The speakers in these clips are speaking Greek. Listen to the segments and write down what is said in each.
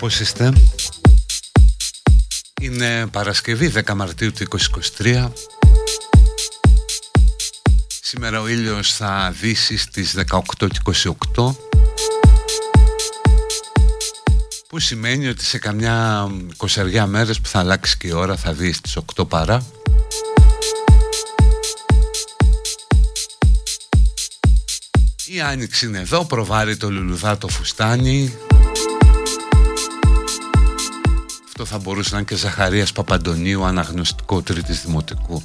πώς είστε. Είναι Παρασκευή 10 Μαρτίου του 2023 Σήμερα ο ήλιος θα δύσει στις 18 28 Που σημαίνει ότι σε καμιά κοσαριά μέρες που θα αλλάξει και η ώρα θα δει στις 8 παρά. Η άνοιξη είναι εδώ, προβάρει το λουλουδά το φουστάνι θα μπορούσε να είναι και Ζαχαρίας Παπαντονίου αναγνωστικό τρίτης δημοτικού.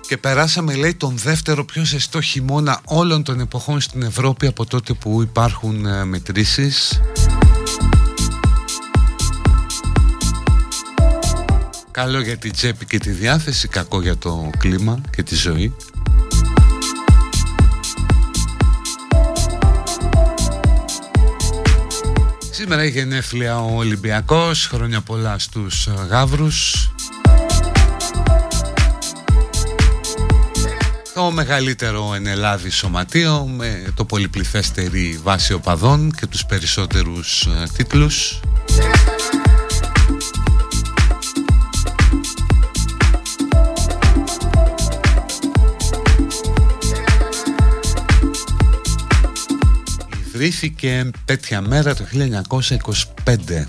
Και περάσαμε λέει τον δεύτερο πιο ζεστό χειμώνα όλων των εποχών στην Ευρώπη από τότε που υπάρχουν ε, μετρήσεις. Καλό για την τσέπη και τη διάθεση, κακό για το κλίμα και τη ζωή Σήμερα έχει γενέθλια ο Ολυμπιακός, χρόνια πολλά στους Γαύρους. Το μεγαλύτερο εν Ελλάδη σωματείο με το πολυπληθέστερη βάση οπαδών και τους περισσότερους ε, τίτλους Ιδρύθηκε τέτοια μέρα το 1925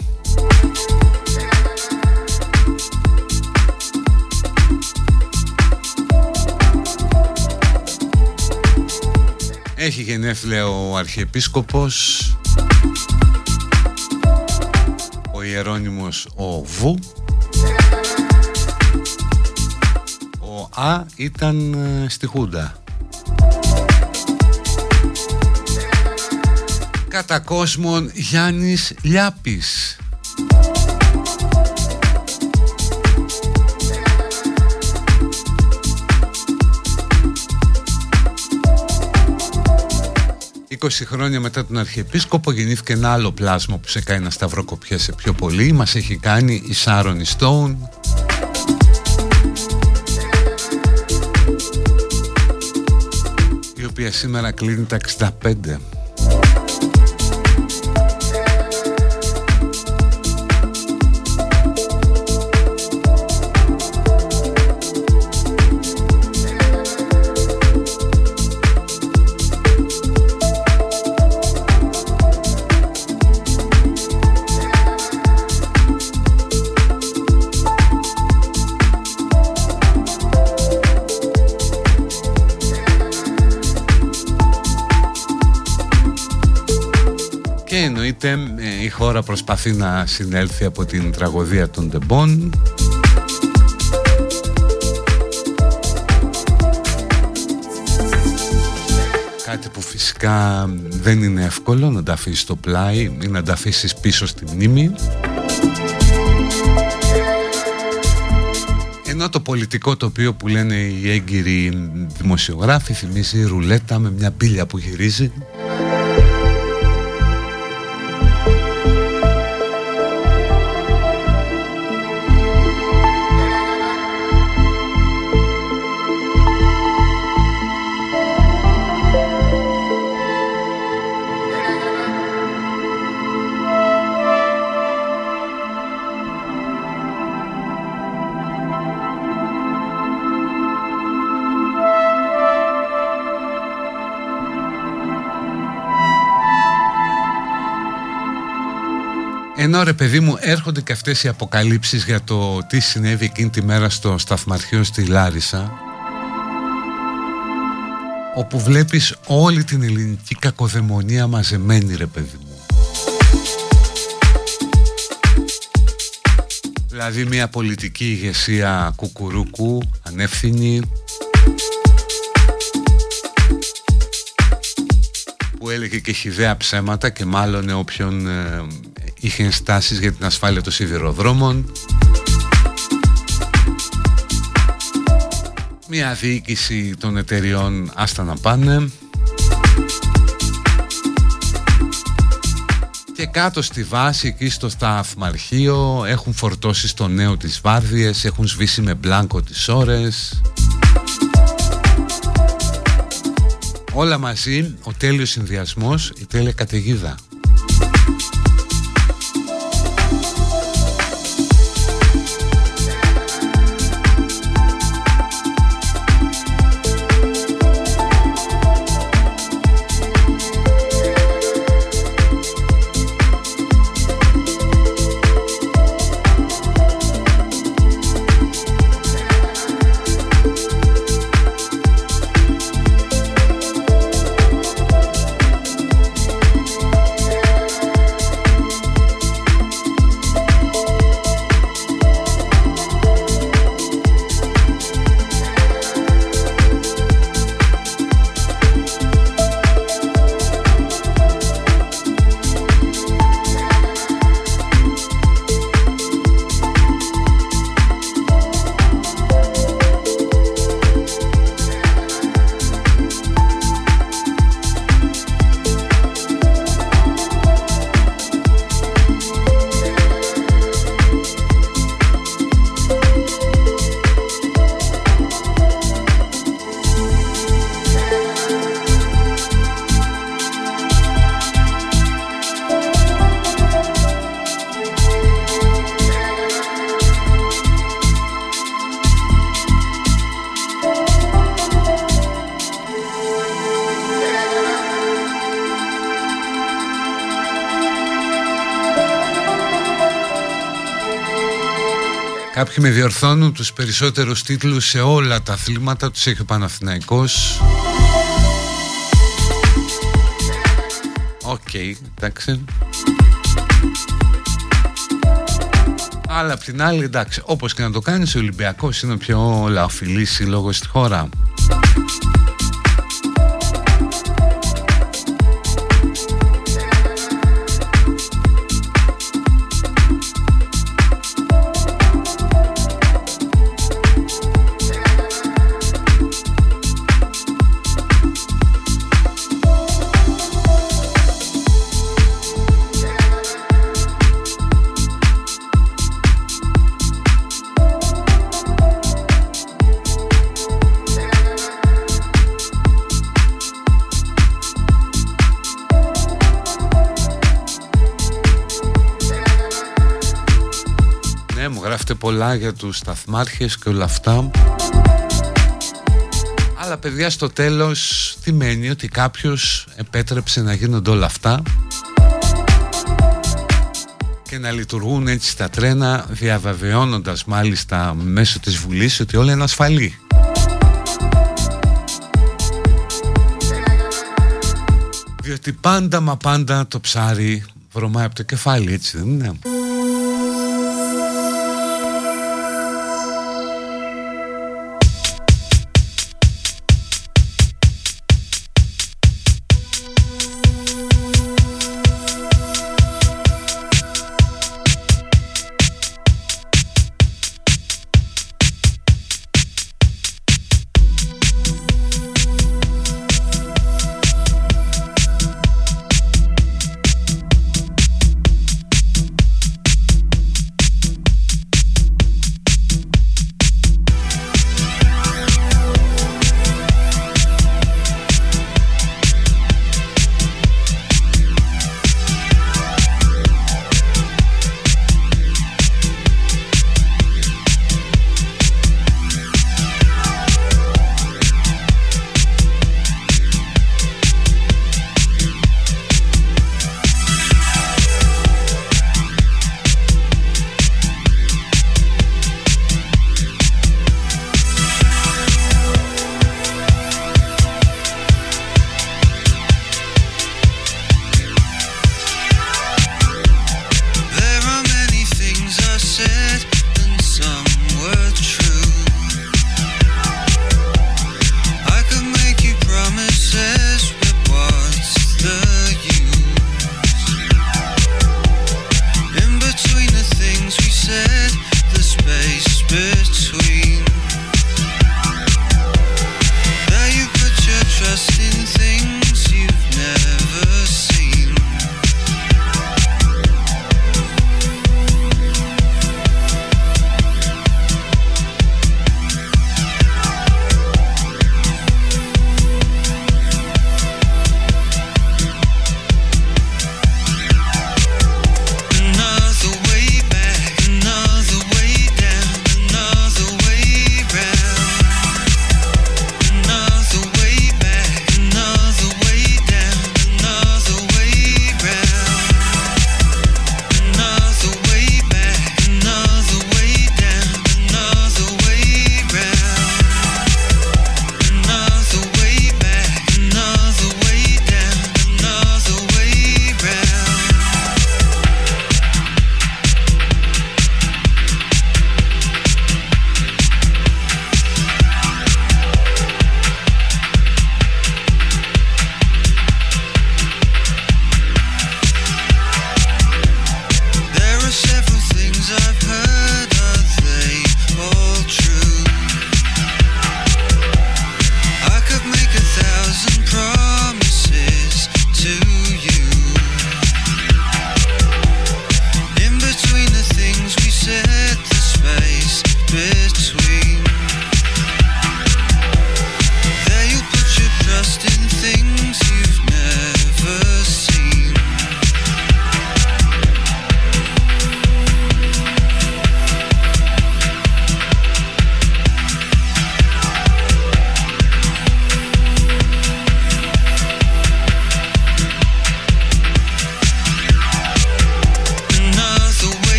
Έχει γενέθλια ο Αρχιεπίσκοπος Ο Ιερώνυμος ο Βου. Ο Α ήταν ε, στη Χούντα Κατά κόσμον Γιάννης Λιάπης 20 χρόνια μετά τον Αρχιεπίσκοπο γεννήθηκε ένα άλλο πλάσμα που σε κάνει να σταυροκοπιέσαι πιο πολύ. Μας έχει κάνει η Σάρον Στόουν. Η οποία σήμερα κλείνει τα 65. Η χώρα προσπαθεί να συνέλθει από την τραγωδία των Ντεμπών Κάτι που φυσικά δεν είναι εύκολο να τα αφήσεις στο πλάι ή να τα αφήσεις πίσω στη μνήμη. Ενώ το πολιτικό τοπίο που λένε οι έγκυροι δημοσιογράφοι θυμίζει ρουλέτα με μια μπίλια που γυρίζει Ενώ ρε παιδί μου έρχονται και αυτές οι αποκαλύψεις για το τι συνέβη εκείνη τη μέρα στο σταθμαρχείο στη Λάρισα όπου βλέπεις όλη την ελληνική κακοδαιμονία μαζεμένη ρε παιδί μου. Δηλαδή μια πολιτική ηγεσία κουκουρούκου ανεύθυνη που έλεγε και χιδέα ψέματα και μάλλον όποιον ε, είχε ενστάσεις για την ασφάλεια των σιδηροδρόμων. Μια διοίκηση των εταιριών άστα να πάνε. Και κάτω στη βάση εκεί στο σταθμαρχείο έχουν φορτώσει στο νέο τις βάρδιες έχουν σβήσει με μπλάνκο τις ώρες. Όλα μαζί ο τέλειος συνδυασμός η τέλεια καταιγίδα με διορθώνουν τους περισσότερους τίτλους σε όλα τα αθλήματα τους έχει ο Παναθηναϊκός. OK, okay, εντάξει. Αλλά απ' την άλλη εντάξει Όπως και να το κάνεις ο Ολυμπιακός είναι ο πιο λαοφιλής σύλλογος στη χώρα πολλά για τους σταθμάρχες και όλα αυτά αλλά παιδιά στο τέλος τι μένει ότι κάποιος επέτρεψε να γίνονται όλα αυτά και να λειτουργούν έτσι τα τρένα διαβεβαιώνοντας μάλιστα μέσω της Βουλής ότι όλα είναι ασφαλή. Διότι πάντα μα πάντα το ψάρι βρωμάει από το κεφάλι έτσι δεν είναι;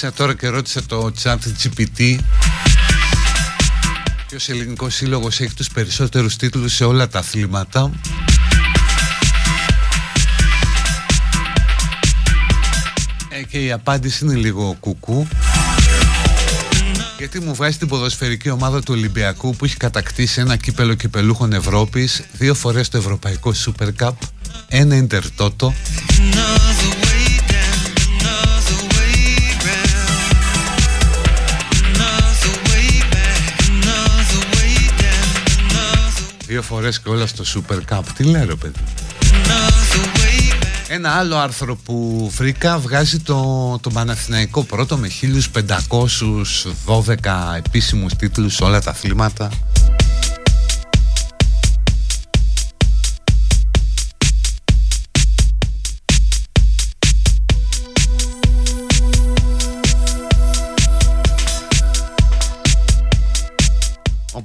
Κάθισα τώρα και ρώτησα το chat GPT Ποιος ελληνικός σύλλογος έχει τους περισσότερους τίτλους σε όλα τα αθλήματα ε, Και η απάντηση είναι λίγο κουκού γιατί μου βγάζει την ποδοσφαιρική ομάδα του Ολυμπιακού που έχει κατακτήσει ένα κύπελο κυπελούχων Ευρώπης, δύο φορές το Ευρωπαϊκό Super Cup, ένα Ιντερτότο. Δύο φορές και όλα στο Super Cup. Τι λέω παιδί. Ένα άλλο άρθρο που βρήκα βγάζει το, το Παναθηναϊκό πρώτο με 1512 επίσημους τίτλους σε όλα τα αθλήματα.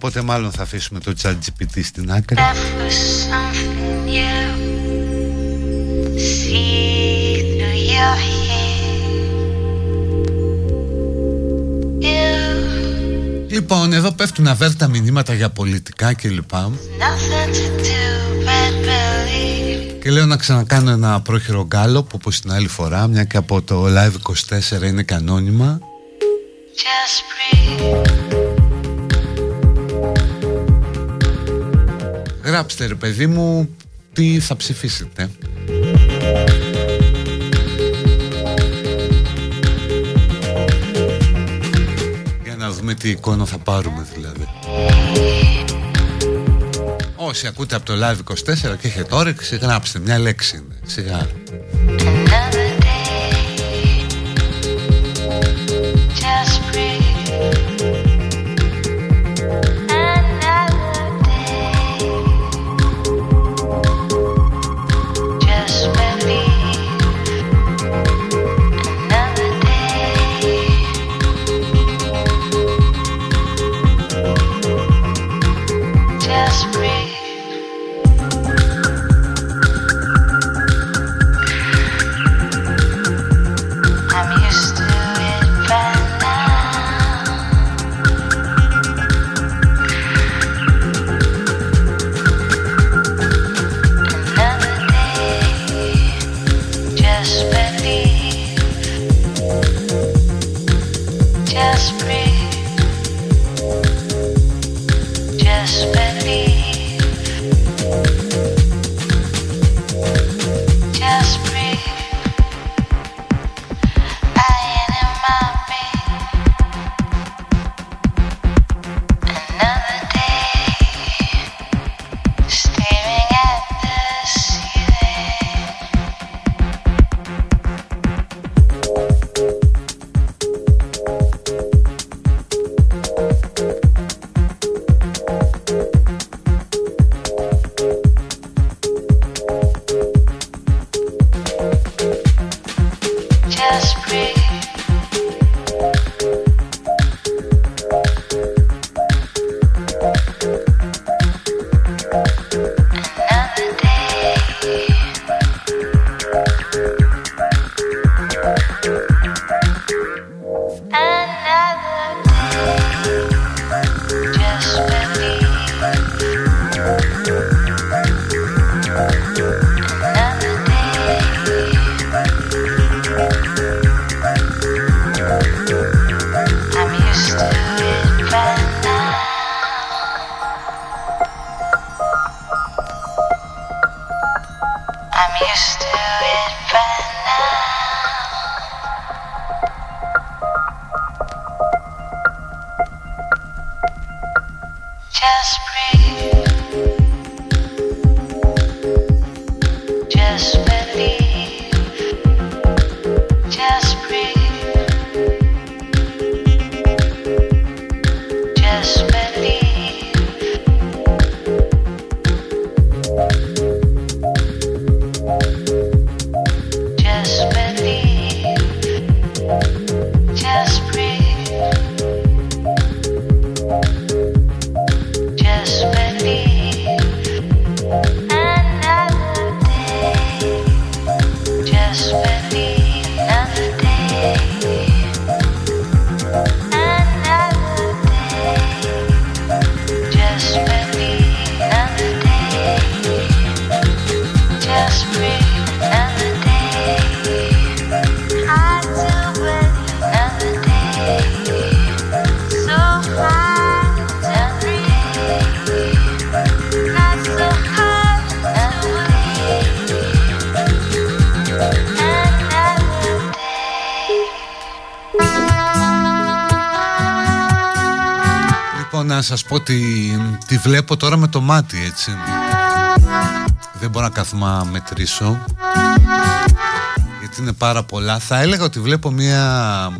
Οπότε μάλλον θα αφήσουμε το chat GPT στην άκρη. Λοιπόν, εδώ πέφτουν αβέρτα μηνύματα για πολιτικά κλπ. Και λέω να ξανακάνω ένα πρόχειρο γκάλο που όπως την άλλη φορά, μια και από το Live 24 είναι κανόνιμα. Γράψτε ρε παιδί μου τι θα ψηφίσετε. Για να δούμε τι εικόνα θα πάρουμε δηλαδή. Όσοι ακούτε από το Live 24 και έχετε όρεξη, γράψτε μια λέξη. Σιγά. Τώρα με το μάτι έτσι. Δεν μπορώ να κάθομαι να μετρήσω Γιατί είναι πάρα πολλά. Θα έλεγα ότι βλέπω μια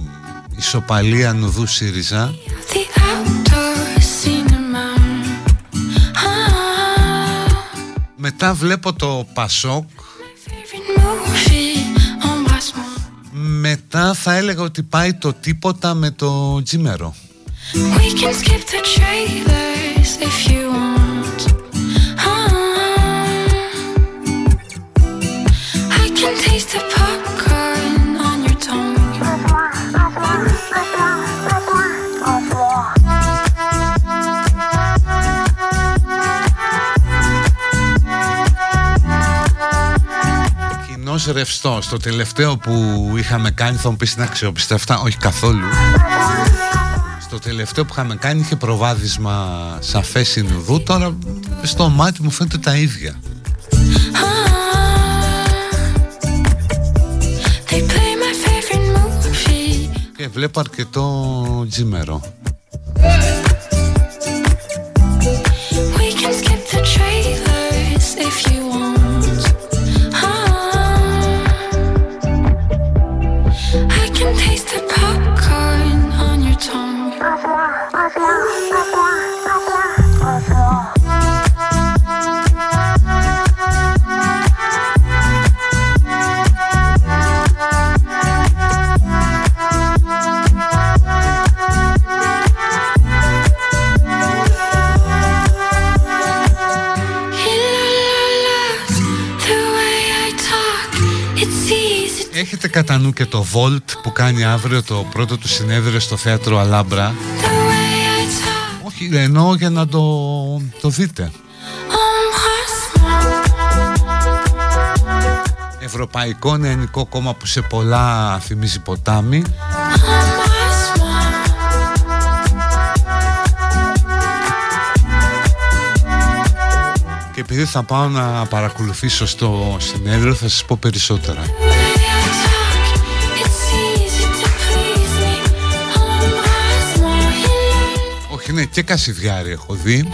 ισοπαλία νουδού ΣΥΡΙΖΑ Μετά βλέπω το Πασόκ. Μετά θα έλεγα ότι πάει το τίποτα με το Τζίμερο. We can skip the trailers if you want. Κοινός ρευστός, το τελευταίο που είχαμε κάνει θα μου πεις να αξιοπιστεύτα, όχι καθόλου. Το τελευταίο που είχαμε κάνει είχε προβάδισμα σαφές συνουδού τώρα στο μάτι μου φαίνεται τα ίδια. Και βλέπω αρκετό τζιμερό. Έχετε κατά νου και το Volt που κάνει αύριο το πρώτο του συνέδριο στο θέατρο Αλάμπρα. Όχι, εννοώ για να το, το δείτε. Ευρωπαϊκό Νεανικό Κόμμα που σε πολλά θυμίζει ποτάμι. Και επειδή θα πάω να παρακολουθήσω στο συνέδριο θα σας πω περισσότερα και Κασιδιάρη έχω δει.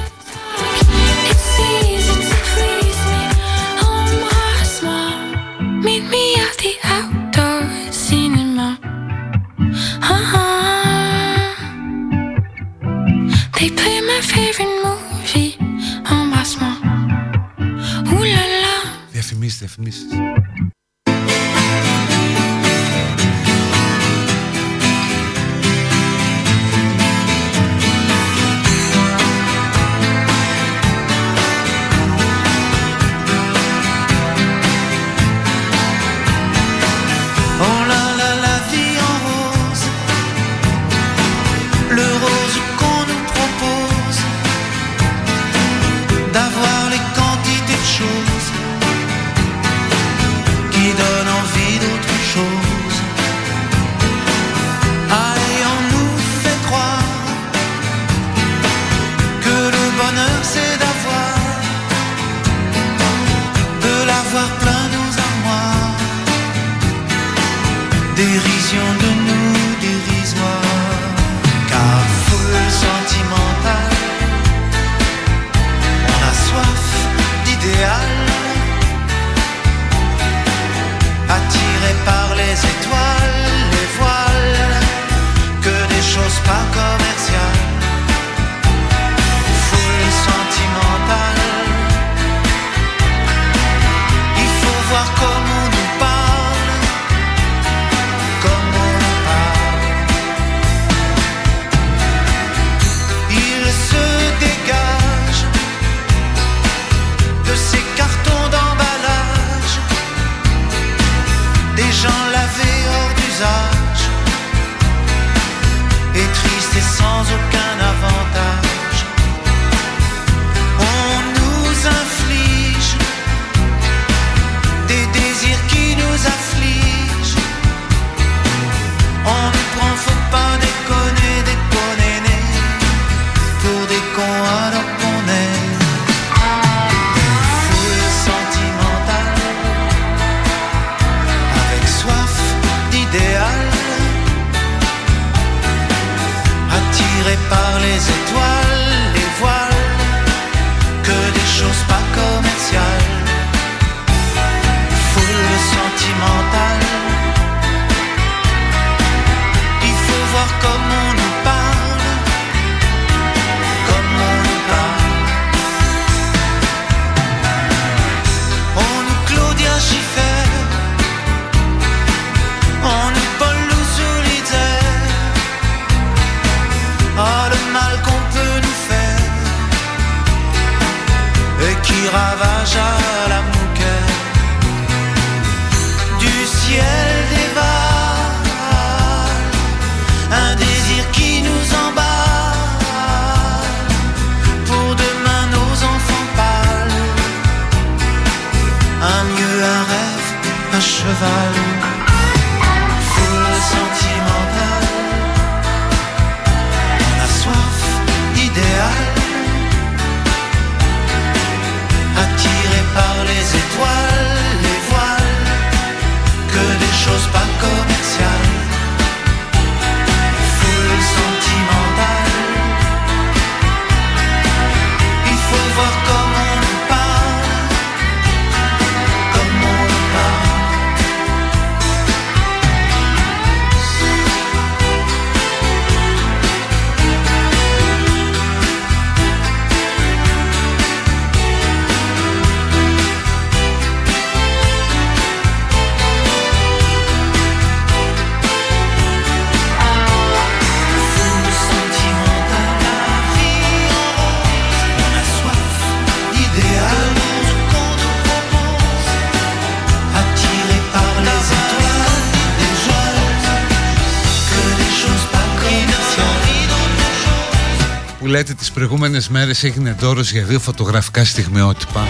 Λέτε τις προηγούμενες μέρες έγινε δώρος για δύο φωτογραφικά στιγμιότυπα.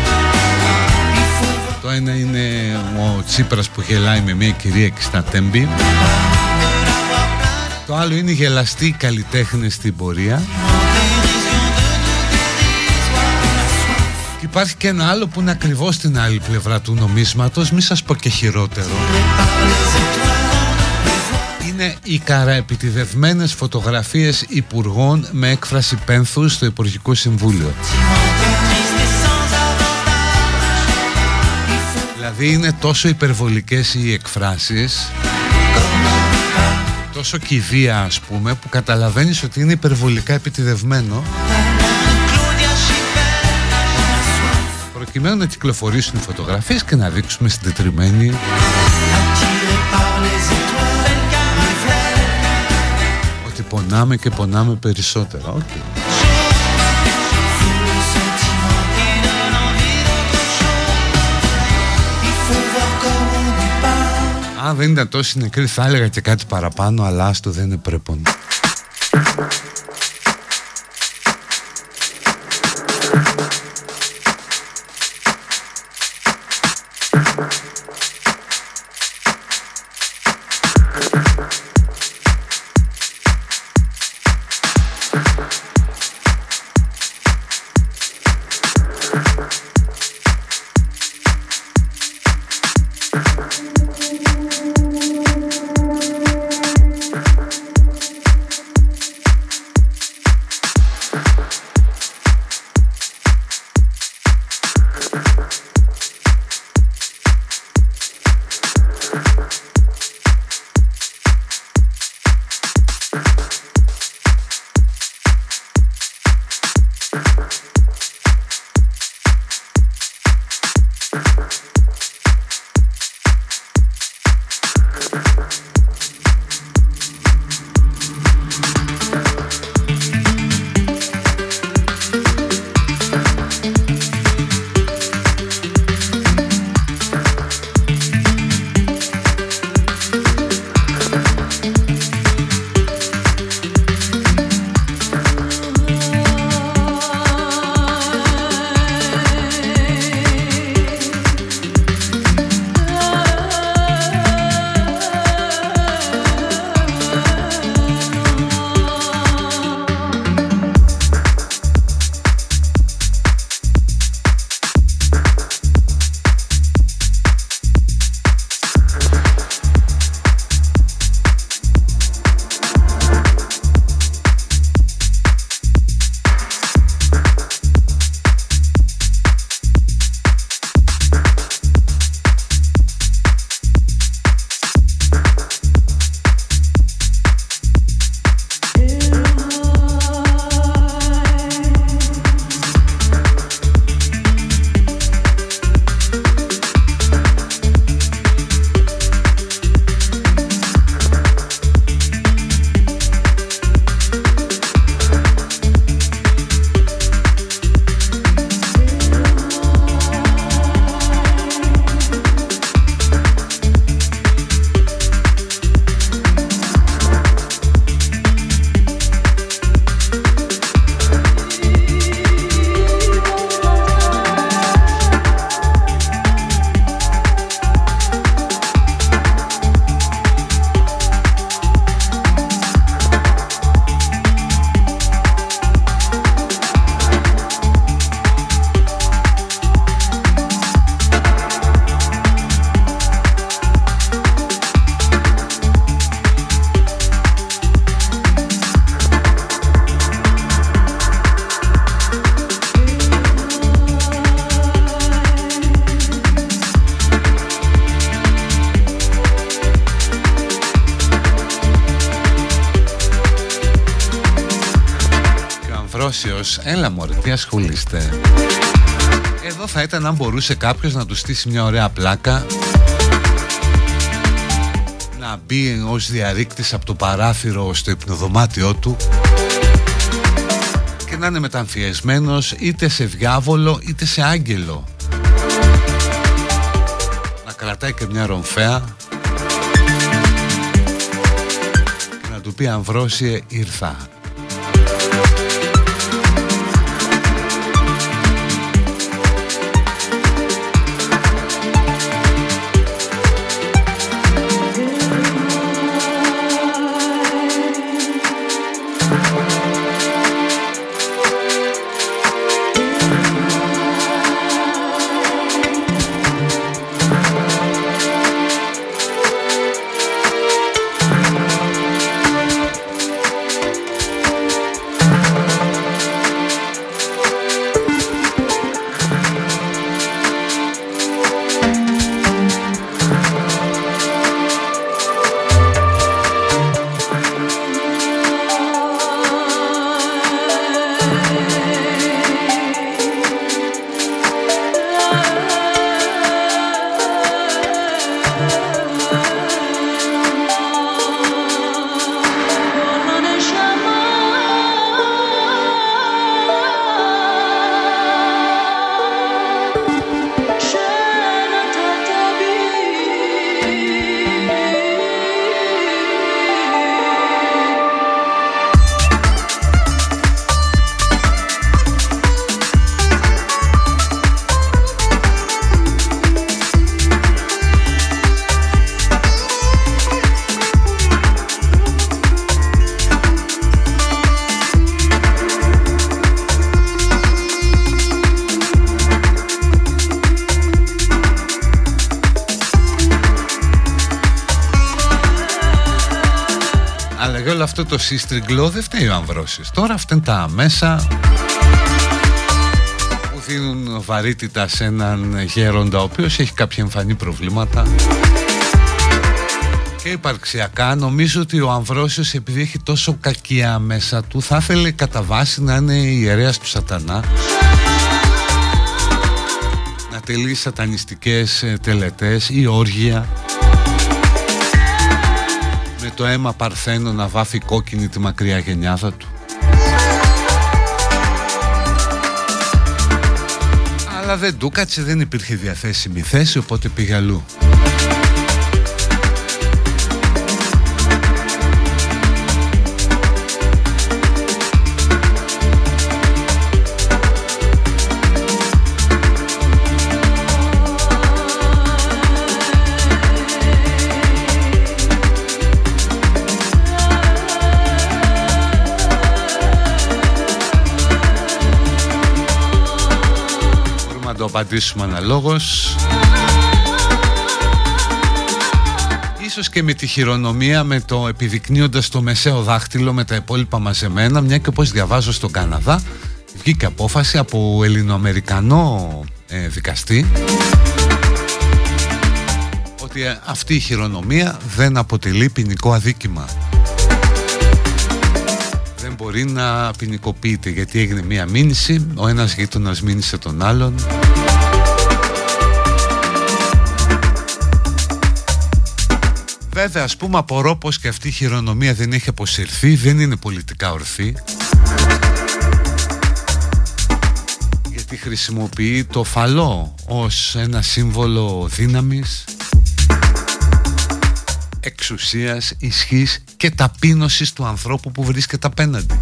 Το ένα είναι ο Τσίπρας που γελάει με μια κυρία εκεί στα Τέμπη Το άλλο είναι γελαστοί καλλιτέχνες στην πορεία. Και υπάρχει και ένα άλλο που είναι ακριβώς στην άλλη πλευρά του νομίσματος Μη σας πω και χειρότερο. είναι οι καραεπιτιδευμένες φωτογραφίες υπουργών με έκφραση πένθους στο Υπουργικό Συμβούλιο. Δηλαδή είναι τόσο υπερβολικές οι εκφράσεις τόσο κηδεία ας πούμε που καταλαβαίνεις ότι είναι υπερβολικά επιτιδευμένο προκειμένου να κυκλοφορήσουν οι φωτογραφίες και να δείξουμε συντετριμένοι πονάμε και πονάμε περισσότερα. OK. Foule sentimentale, qui donne envie d'autre chose. Il faut voir comme on nous parle. Αν δεν ήταν τόσοι νεκροί θα έλεγα και κάτι παραπάνω αλλά άστο δεν είναι πρέπον. Μπορούσε κάποιος να του στήσει μια ωραία πλάκα Να μπει ως διαρρήκτης από το παράθυρο στο υπνοδωμάτιό του Και να είναι μεταμφιεσμένος είτε σε διάβολο είτε σε άγγελο. Να κρατάει και μια ρομφέα Και να του πει Αμβρόσιε ήρθα αυτό το σύστριγκλο δεν φταίει ο Αμβρόσιος. Τώρα φταίνουν τα μέσα που δίνουν βαρύτητα σε έναν γέροντα ο οποίος έχει κάποια εμφανή προβλήματα και υπαρξιακά. Νομίζω ότι ο Αμβρόσιος επειδή έχει τόσο κακία μέσα του θα ήθελε κατά βάση να είναι ιερέας του σατανά. Να τελεί σατανιστικές ε, τελετές ή όργια. με το αίμα παρθένο να βάφει κόκκινη τη μακριά γενιάδα του. Αλλά δεν του κάτσε, δεν υπήρχε διαθέσιμη θέση, οπότε πήγε αλλού. Απαντήσουμε αναλόγως. Ίσως και με τη χειρονομία με το επιδεικνύοντας το μεσαίο δάχτυλο με τα υπόλοιπα μαζεμένα μια και όπως διαβάζω στον Καναδά βγήκε απόφαση από ελληνοαμερικανό ε, δικαστή ότι ε, αυτή η χειρονομία δεν αποτελεί ποινικό αδίκημα. Δεν μπορεί να ποινικοποιείται γιατί έγινε μία μήνυση ο ένας γείτονας μήνυσε τον άλλον Βέβαια ας πούμε απορώ πως και αυτή η χειρονομία δεν έχει αποσυρθεί Δεν είναι πολιτικά ορθή. Γιατί χρησιμοποιεί το φαλό ως ένα σύμβολο δύναμης Εξουσίας, ισχύς και ταπείνωσης του ανθρώπου που βρίσκεται απέναντι.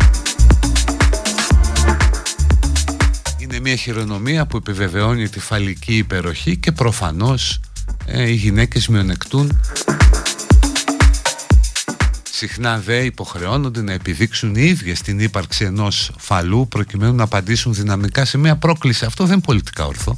Είναι μια χειρονομία που επιβεβαιώνει τη φαλική υπεροχή και προφανώς ε, οι γυναίκες μειονεκτούν Συχνά δε υποχρεώνονται να επιδείξουν οι ίδιες την ύπαρξη ενός φαλού προκειμένου να απαντήσουν δυναμικά σε μια πρόκληση. Αυτό δεν είναι πολιτικά ορθό.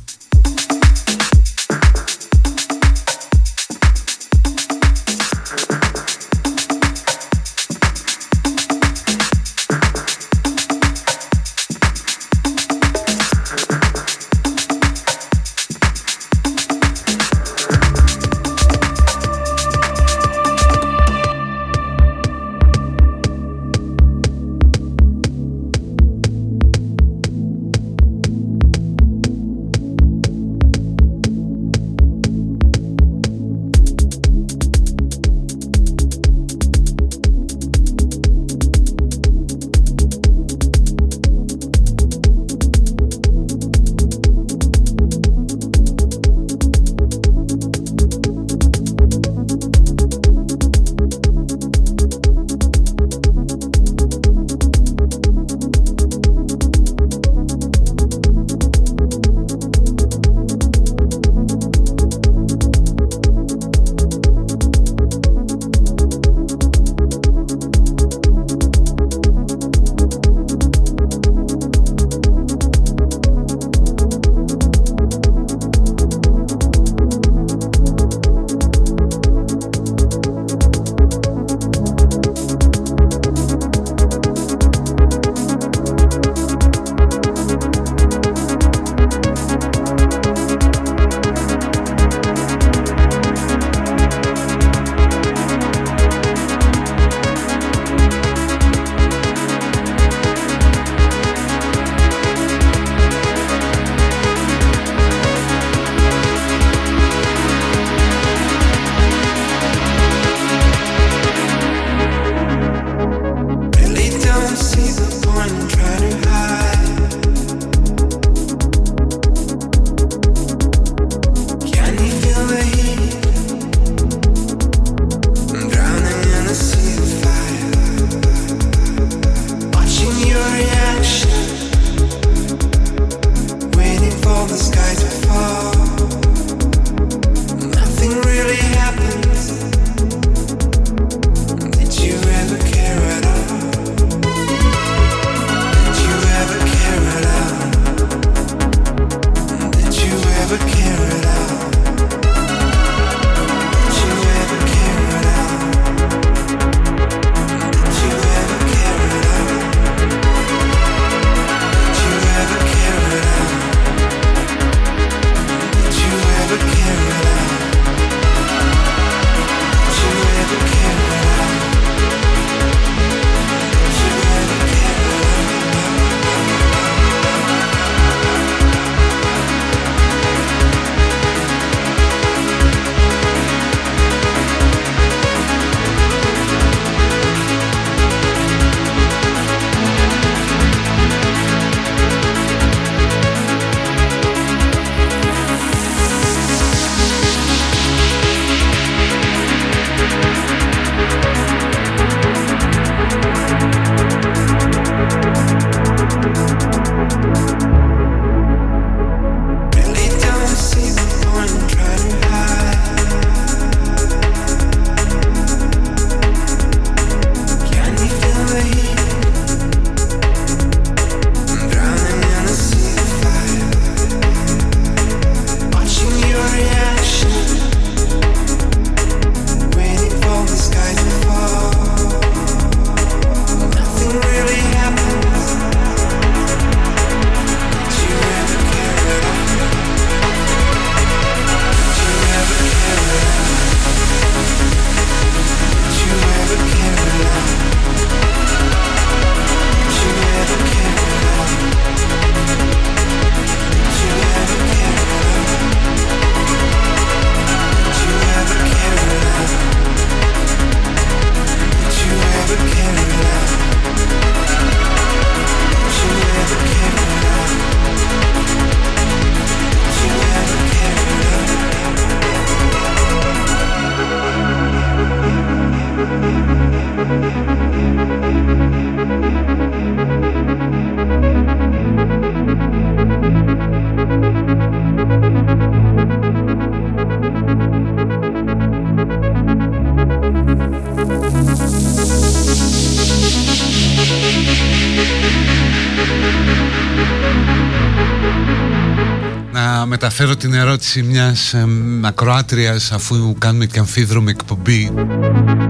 Μεταφέρω την ερώτηση μιας ε, ακροάτριας αφού κάνουμε και αμφίδρομη εκπομπή.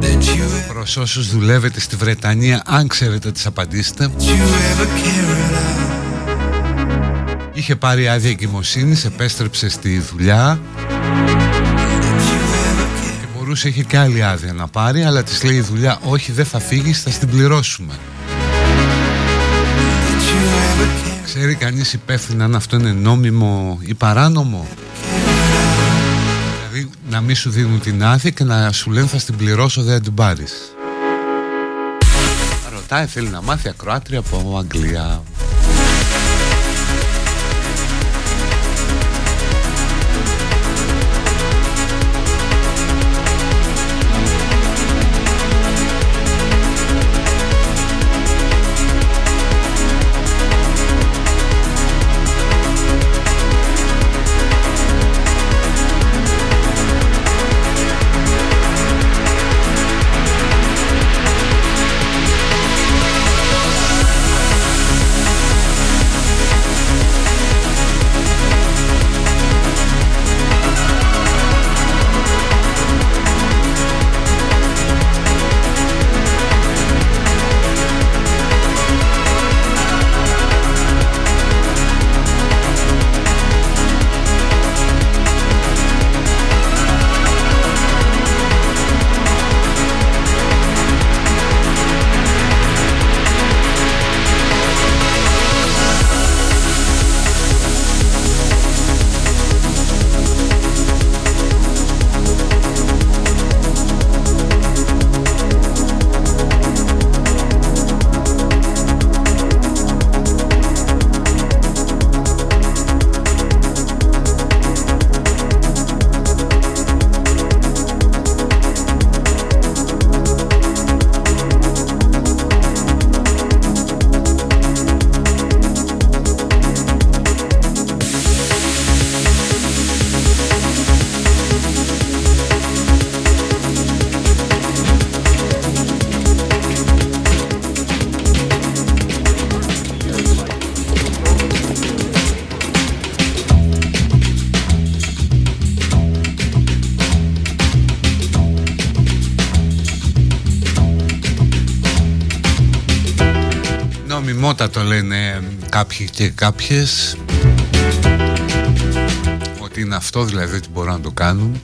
Did you, προς όσους δουλεύετε στη Βρετανία αν ξέρετε τις απαντήσετε did you ever care at all? Είχε πάρει άδεια εγκυμοσύνης, επέστρεψε στη δουλειά. Και μπορούσε, είχε και άλλη άδεια να πάρει αλλά της λέει η δουλειά όχι δεν θα φύγεις, θα την πληρώσουμε Ξέρει κανείς υπεύθυνα αν αυτό είναι νόμιμο ή παράνομο; Δηλαδή να μην σου δίνουν την άδεια και να σου λένε θα την πληρώσω δεν θα την πάρεις Ρωτάει θέλει να μάθει ακροάτρια από Αγγλία κάποιοι και κάποιες. Ότι είναι αυτό δηλαδή ότι μπορούν να το κάνουν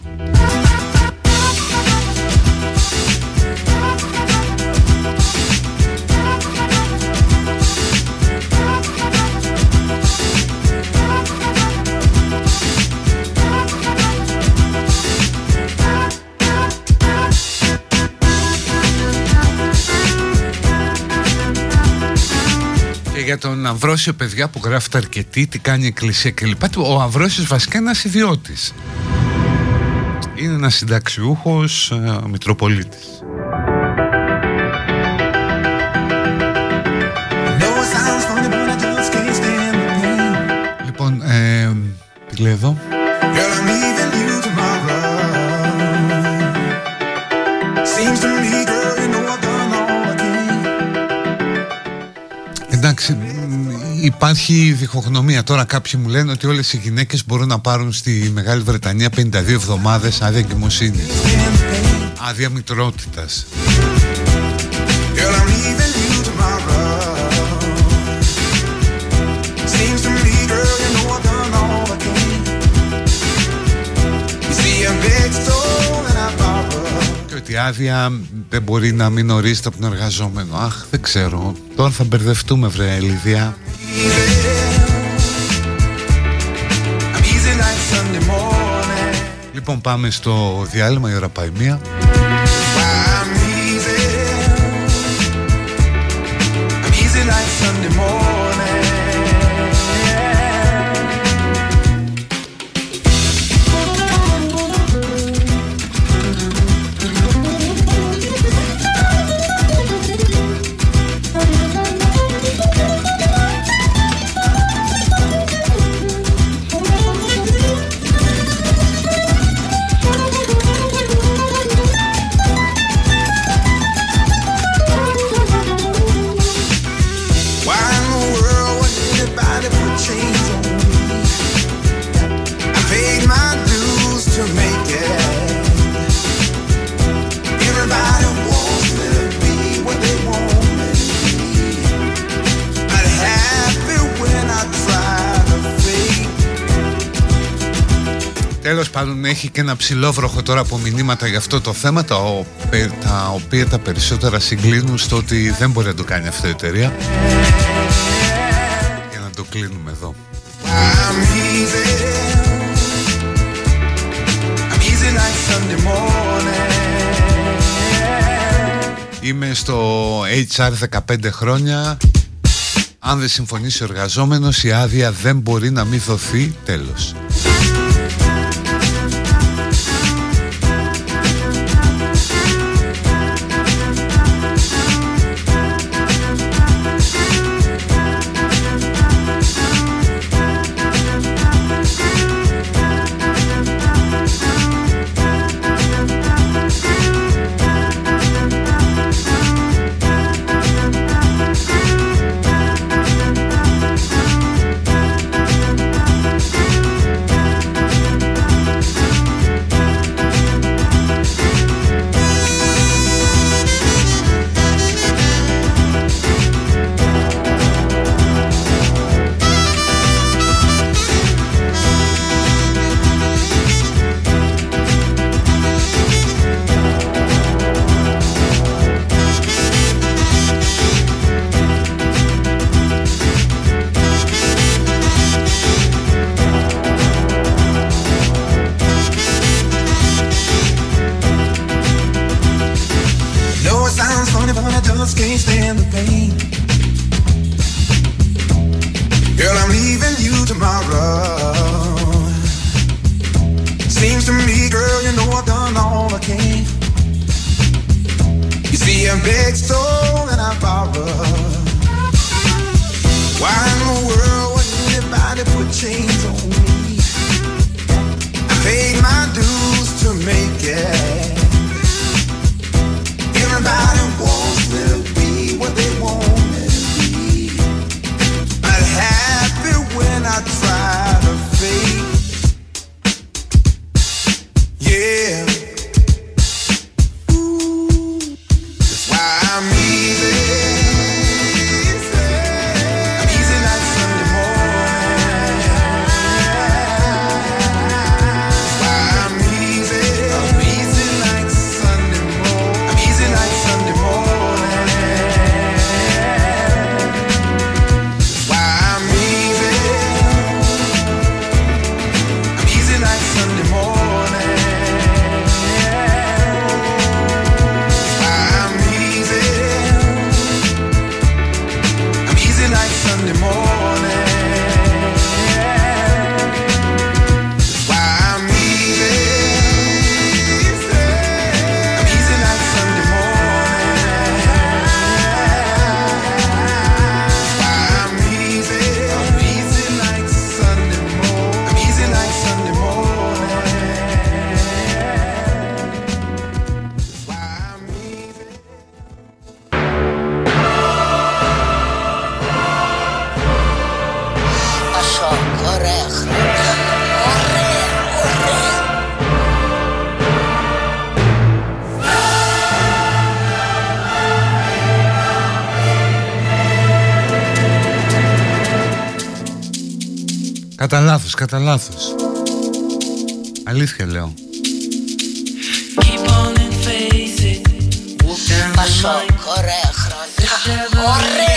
τον Αμβρόσιο παιδιά που γράφεται αρκετή Τι κάνει η εκκλησία κλπ. Ο Αμβρόσιος βασικά είναι ένας ιδιώτης. Είναι ένας συνταξιούχος ε, Μητροπολίτης υπάρχει διχογνωμία. Τώρα κάποιοι μου λένε ότι όλες οι γυναίκες μπορούν να πάρουν στη Μεγάλη Βρετανία 52 εβδομάδες άδεια εγκυμοσύνης. Stand the pain. Άδεια μητρότητας. Girl, I'm leaving you tomorrow. Seems to me, girl, you know I've done all I can. You see, I'm big stone and I borrow. Και ότι η άδεια δεν μπορεί να μην ορίζεται από τον εργαζόμενο. Αχ, δεν ξέρω. Τώρα θα μπερδευτούμε, βρε Ελίδια. I'm easy like Sunday morning. Λοιπόν, πάμε στο διάλειμμα, η ώρα πάει μία. Πάντων έχει και ένα ψηλόβροχο τώρα από μηνύματα για αυτό το θέμα τα, ο, τα οποία τα περισσότερα συγκλίνουν στο ότι δεν μπορεί να το κάνει αυτή η εταιρεία για να το κλείνουμε εδώ I'm easy. I'm easy like Sunday morning. Είμαι στο HR 15 χρόνια Αν δεν συμφωνήσει ο εργαζόμενος η άδεια δεν μπορεί να μην δοθεί τέλος Κατά λάθος, κατά λάθος. Αλήθεια λέω. Πασόκ, ωραία χρόνια. Ωραία, ωραία.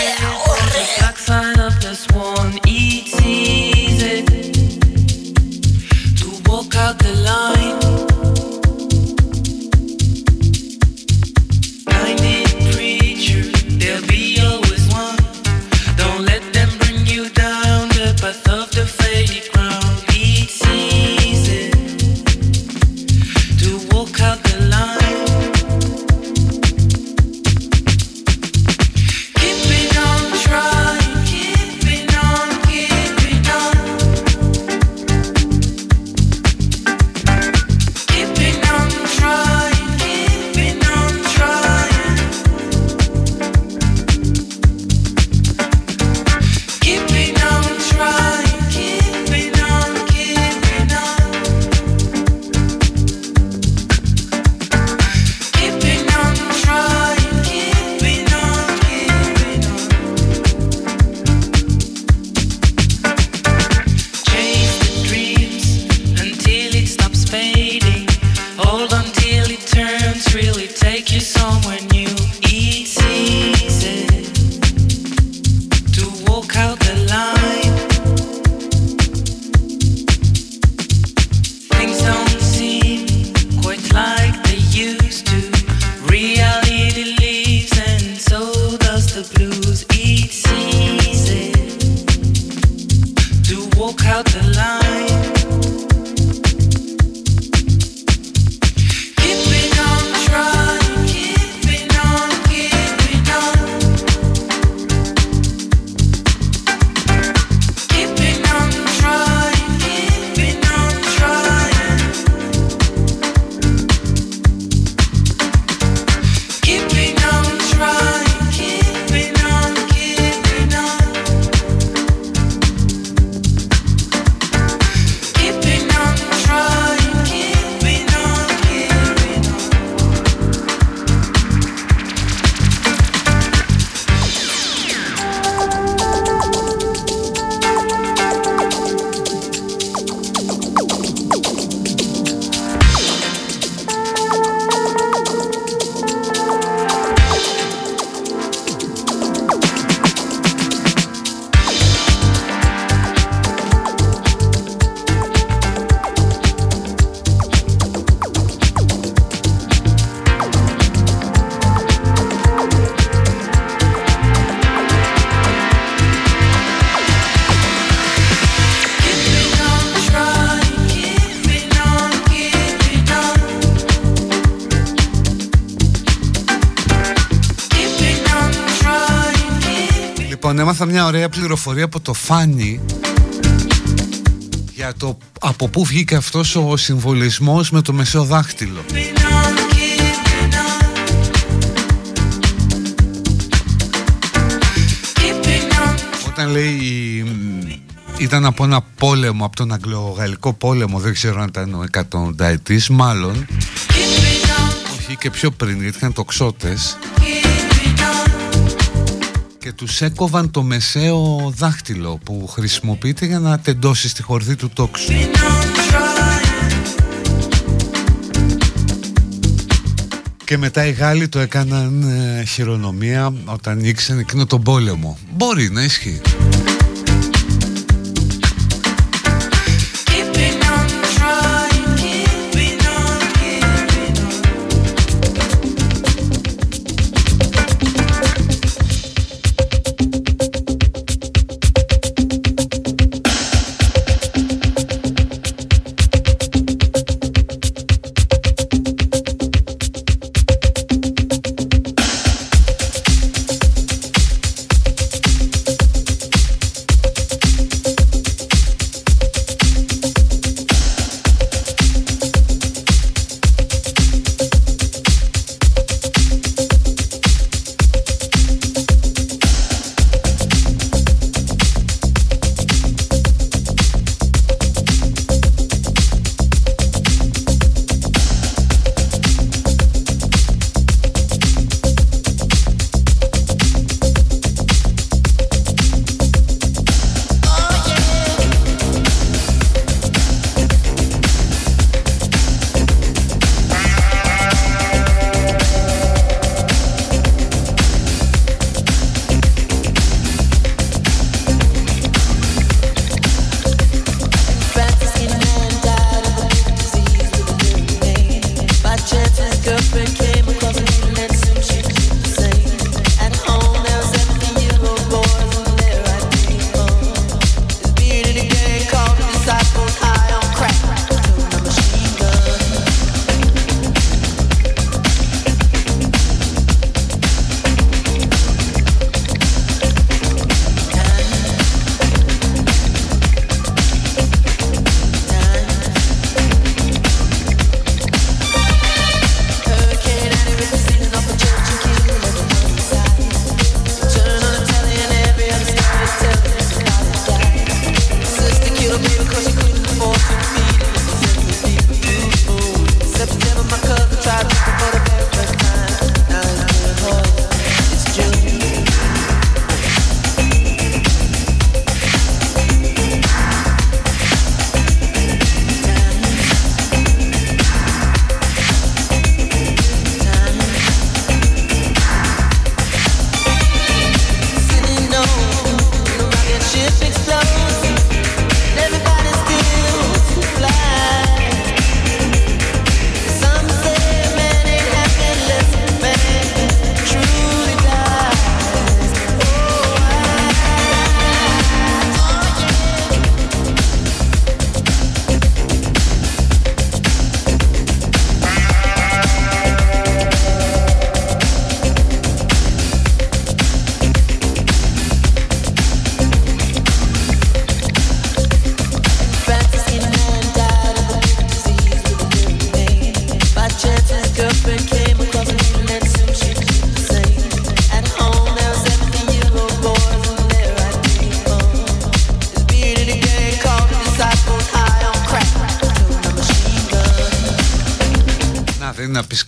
Έμαθα μια ωραία πληροφορία από το Φάνι για το από πού βγήκε αυτός ο συμβολισμός με το μεσαίο δάχτυλο. Όταν λέει ήταν από ένα πόλεμο, από τον Αγγλογαλλικό πόλεμο, δεν ξέρω αν ήταν ο εκατονταετής, μάλλον. Όχι και πιο πριν, γιατί ήταν τοξότες και τους έκοβαν το μεσαίο δάχτυλο που χρησιμοποιείται για να τεντώσει στη χορδή του τόξου. Και μετά οι Γάλλοι το έκαναν ε, χειρονομία όταν ήξεραν εκείνο τον πόλεμο. Μπορεί να ισχύει.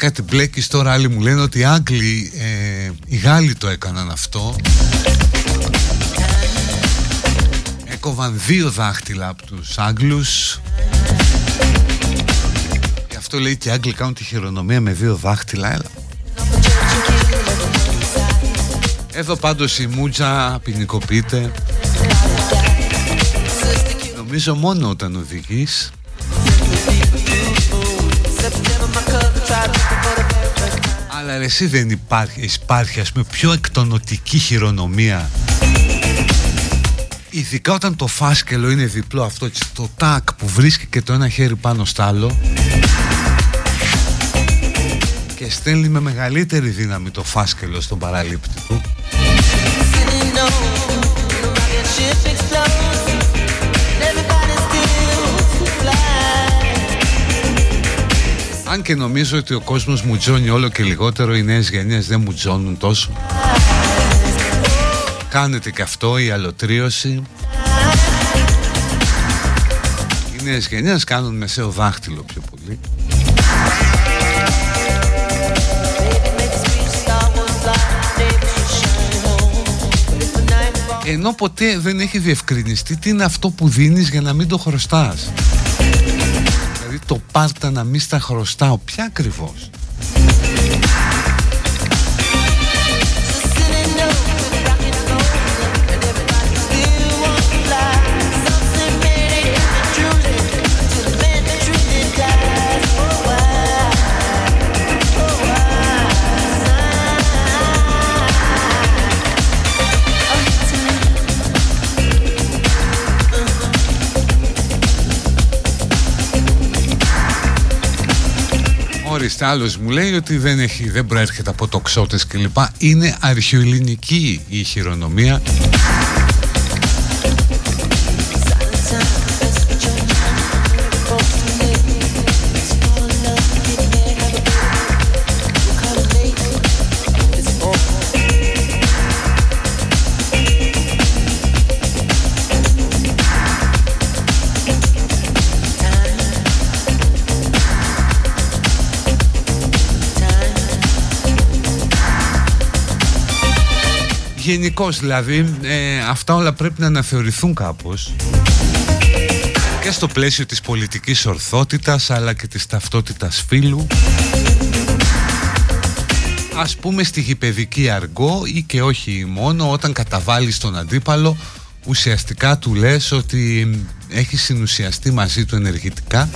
Κάτι μπλέκεις τώρα άλλοι μου λένε ότι οι Άγγλοι, ε, οι Γάλλοι το έκαναν αυτό. Έκοβαν δύο δάχτυλα από τους Άγγλους. Γι' αυτό λέει και οι Άγγλοι κάνουν τη χειρονομία με δύο δάχτυλα Έλα. Εδώ πάντως η Μούτζα ποινικοποιείται. Νομίζω μόνο όταν οδηγείς αλλά εσύ δεν υπάρχει, υπάρχει ας πούμε πιο εκτονοτική χειρονομία. Ειδικά όταν το φάσκελο είναι διπλό αυτό το τάκ που βρίσκει και το ένα χέρι πάνω στο άλλο. Και στέλνει με μεγαλύτερη δύναμη το φάσκελο στον παραλήπτη του Αν και νομίζω ότι ο κόσμος μου τζώνει όλο και λιγότερο, οι νέες γενιές δεν μου τζώνουν τόσο. Κάνετε και αυτό, η αλωτρίωση. Οι νέες γενιές κάνουν μεσαίο δάχτυλο πιο πολύ. Baby makes me Star Wars like David should shine home. But if the night falls. Ενώ ποτέ δεν έχει διευκρινιστεί τι είναι αυτό που δίνεις για να μην το χρωστάς. Δηλαδή το πάρτα να μην στα χρωστάω. Ποια ακριβώς; Ορίστε, άλλος μου λέει ότι δεν, έχει, δεν προέρχεται από τοξότες κλπ. Είναι αρχαιοελληνική η χειρονομία. Γενικώ δηλαδή. Ε, αυτά όλα πρέπει να αναθεωρηθούν κάπως. Και στο πλαίσιο της πολιτικής ορθότητας αλλά και της ταυτότητας φύλου. Ας πούμε στη γηπαιδική αργό ή και όχι μόνο όταν καταβάλεις τον αντίπαλο ουσιαστικά του λες ότι έχει συνουσιαστεί μαζί του ενεργητικά.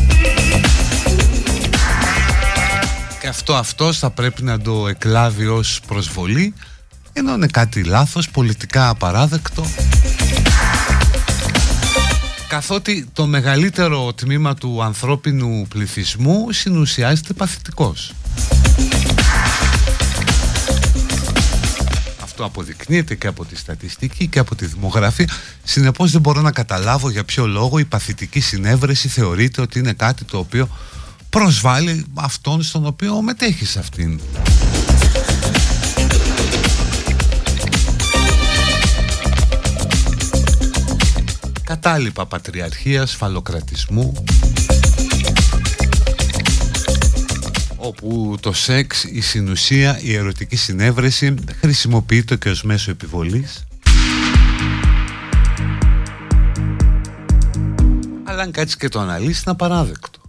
Και αυτό αυτός θα πρέπει να το εκλάβει ως προσβολή ενώ είναι κάτι λάθος, πολιτικά απαράδεκτο καθότι το μεγαλύτερο τμήμα του ανθρώπινου πληθυσμού συνουσιάζεται παθητικός. Αυτό αποδεικνύεται και από τη στατιστική και από τη δημογραφία. Συνεπώς δεν μπορώ να καταλάβω για ποιο λόγο η παθητική συνέβρεση θεωρείται ότι είναι κάτι το οποίο προσβάλλει αυτόν στον οποίο μετέχει σε αυτήν. Κατάλοιπα πατριαρχίας, φαλοκρατισμού. Όπου το σεξ, η συνουσία, η ερωτική συνέβρεση χρησιμοποιείται και ως μέσο επιβολής. Αλλά αν κάτσεις και το αναλύσεις είναι απαράδεκτο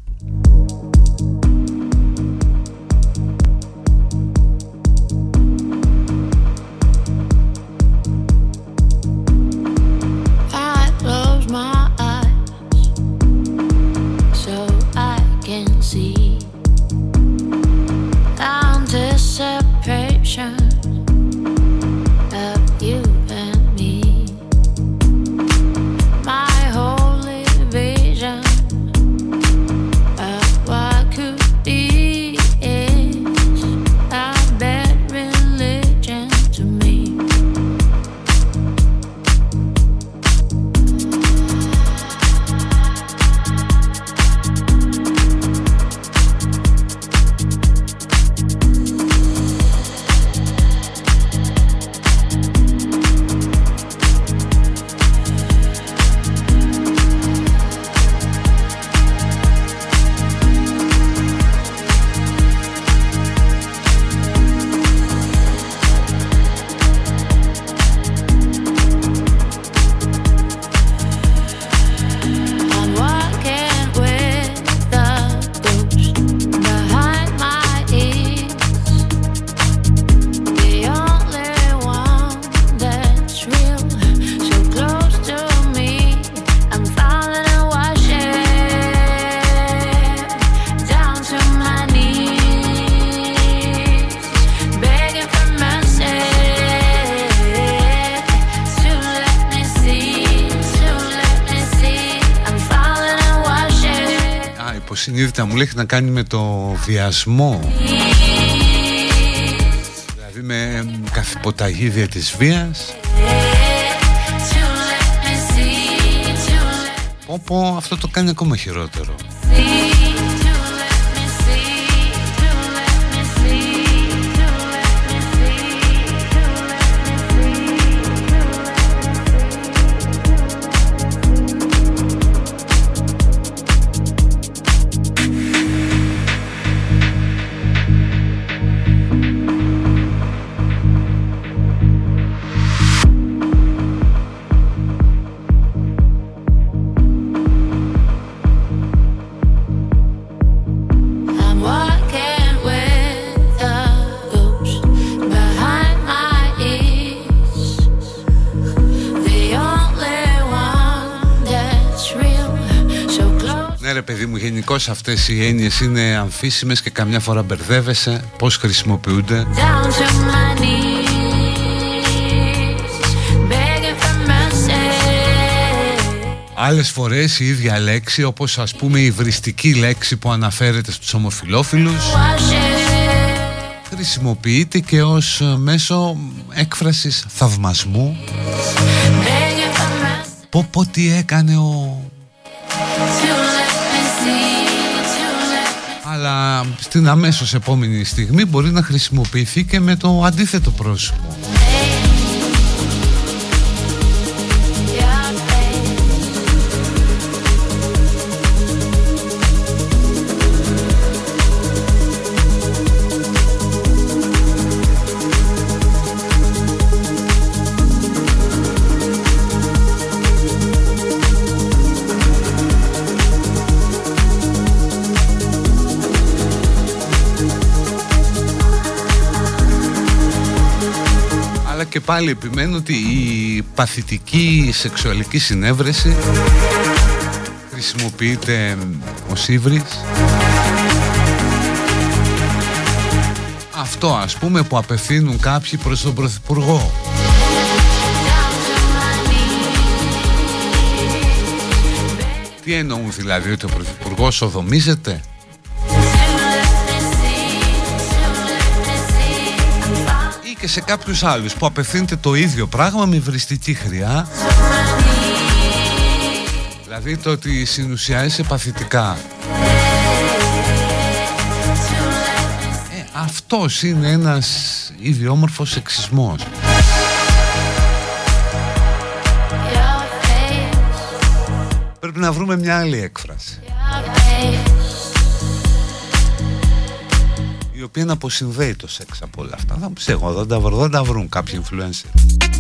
να κάνει με το βιασμό. Δηλαδή με ε, καθυποταγίδια της βίας. Πω πω αυτό το κάνει ακόμα χειρότερο. Μου, γενικώ αυτές οι έννοιες είναι αμφίσιμες και καμιά φορά μπερδεύεσαι πώς χρησιμοποιούνται. Down to my knees, begging for mercy. Άλλες φορές η ίδια λέξη, όπως ας πούμε η βριστική λέξη που αναφέρεται στους ομοφιλόφιλους, Wash it. χρησιμοποιείται και ως ε, μέσο έκφρασης θαυμασμού. Begging for mercy. Πω πω τι έκανε ο... στην αμέσως επόμενη στιγμή μπορεί να χρησιμοποιηθεί και με το αντίθετο πρόσωπο. Πάλι επιμένω ότι η παθητική σεξουαλική συνέβρεση χρησιμοποιείται ως ύβρις. Αυτό ας πούμε που απευθύνουν κάποιοι προς τον Πρωθυπουργό. Τι εννοούν δηλαδή ότι ο Πρωθυπουργός οδομίζεται; Και σε κάποιους άλλους που απευθύνεται το ίδιο πράγμα με βριστική χρειά. Δηλαδή το ότι συνουσιάζεσαι παθητικά. Ε, αυτός είναι ένας ιδιόμορφος σεξισμός. Πρέπει να βρούμε μια άλλη έκφραση οποία να αποσυνδέει το σεξ από όλα αυτά. Θα μου πεις εγώ δεν τα βρω δεν τα βρουν κάποιοι influencer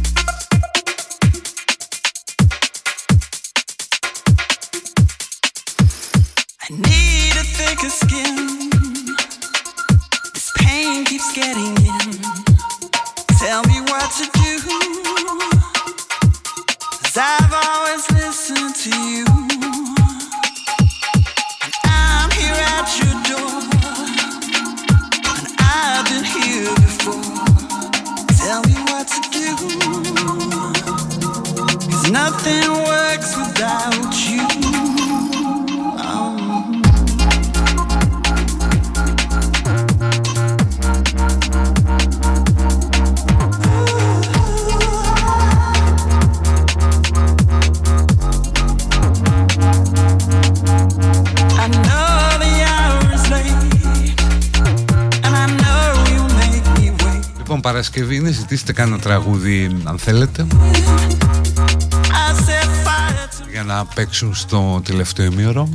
Παρασκευή είναι ζητήστε κάνα τραγούδι αν θέλετε. I set fire to για να παίξουν στο τελευταίο ημίωρο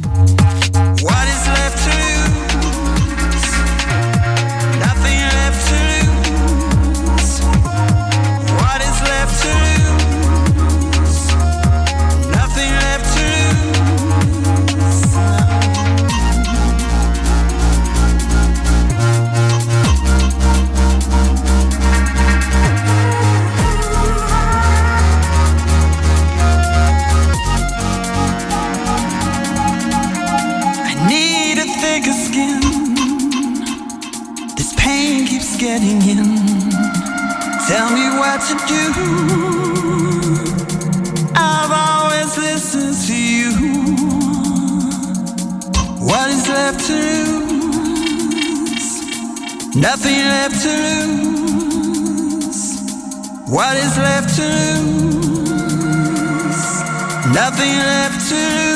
nothing left to lose.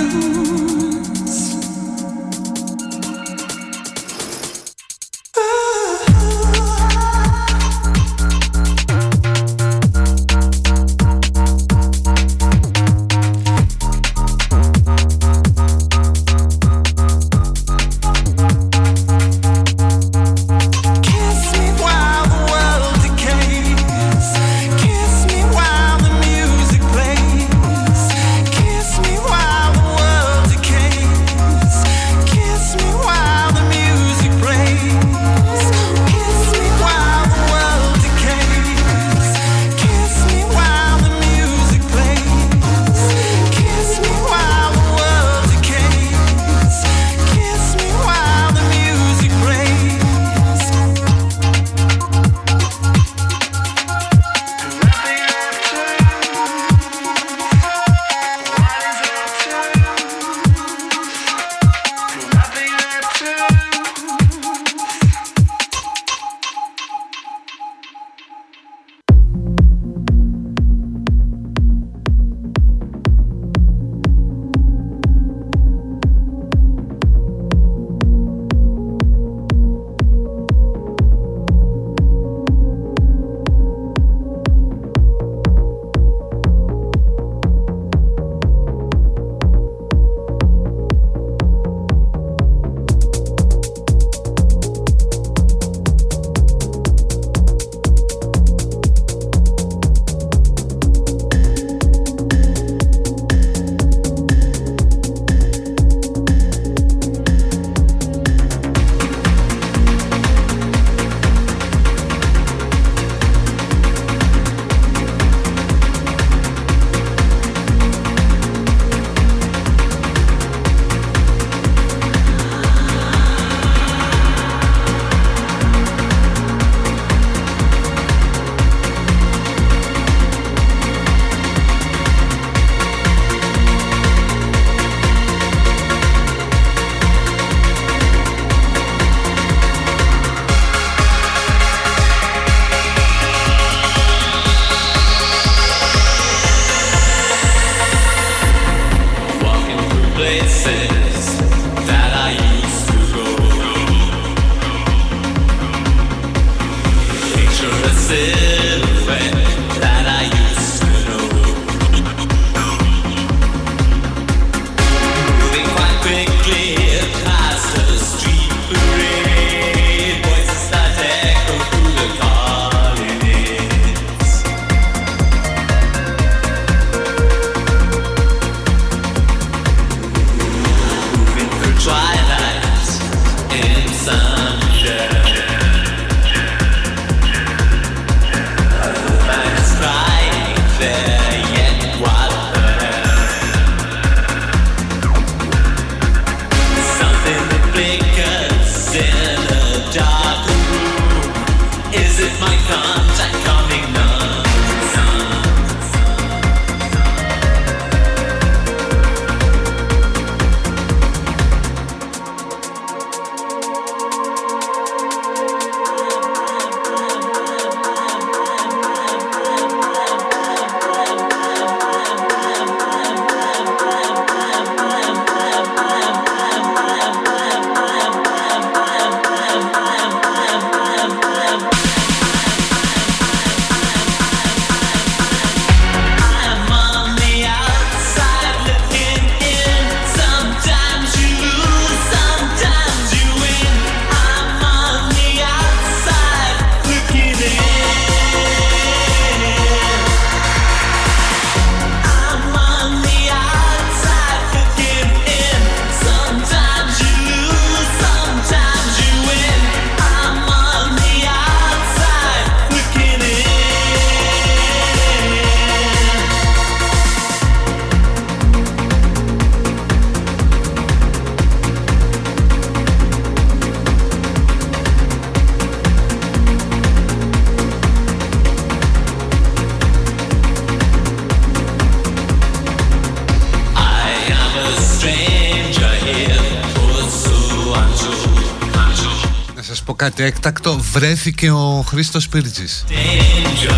Κάτι έκτακτο Βρέθηκε ο Χρήστος Πύρτζης. Danger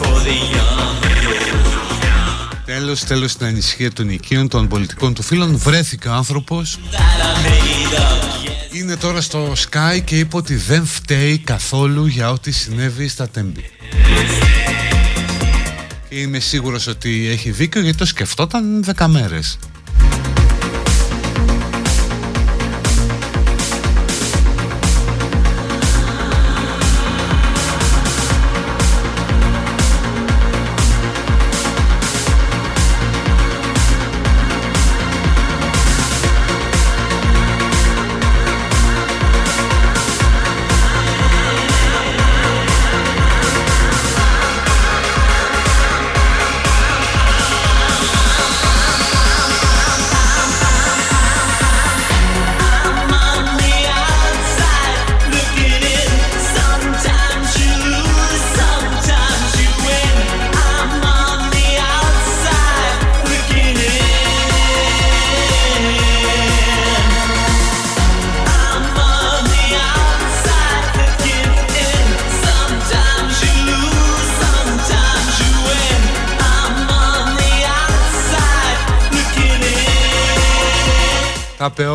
for the young and old. τέλος, τέλος στην ανησυχία των οικείων, των πολιτικών του φίλων βρέθηκε ο άνθρωπος. Είναι τώρα στο Sky και είπε ότι δεν φταίει καθόλου για ό,τι συνέβη στα Τέμπη. Και είμαι σίγουρος ότι έχει δίκιο γιατί το σκεφτόταν 10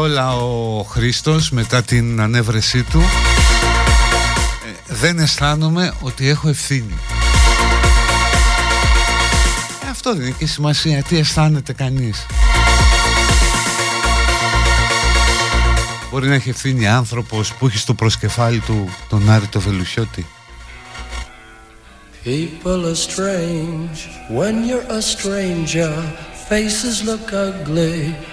όλα ο Χρήστος μετά την ανέβρεσή του Ε, Δεν αισθάνομαι ότι έχω ευθύνη. Ε, Αυτό δεν είναι και σημασία. Τι αισθάνεται κανείς; Μπορεί να έχει ευθύνη άνθρωπος που έχει στο προσκεφάλι του τον Άρη το Βελουχιώτη; People are strange. When you're a stranger. Faces look ugly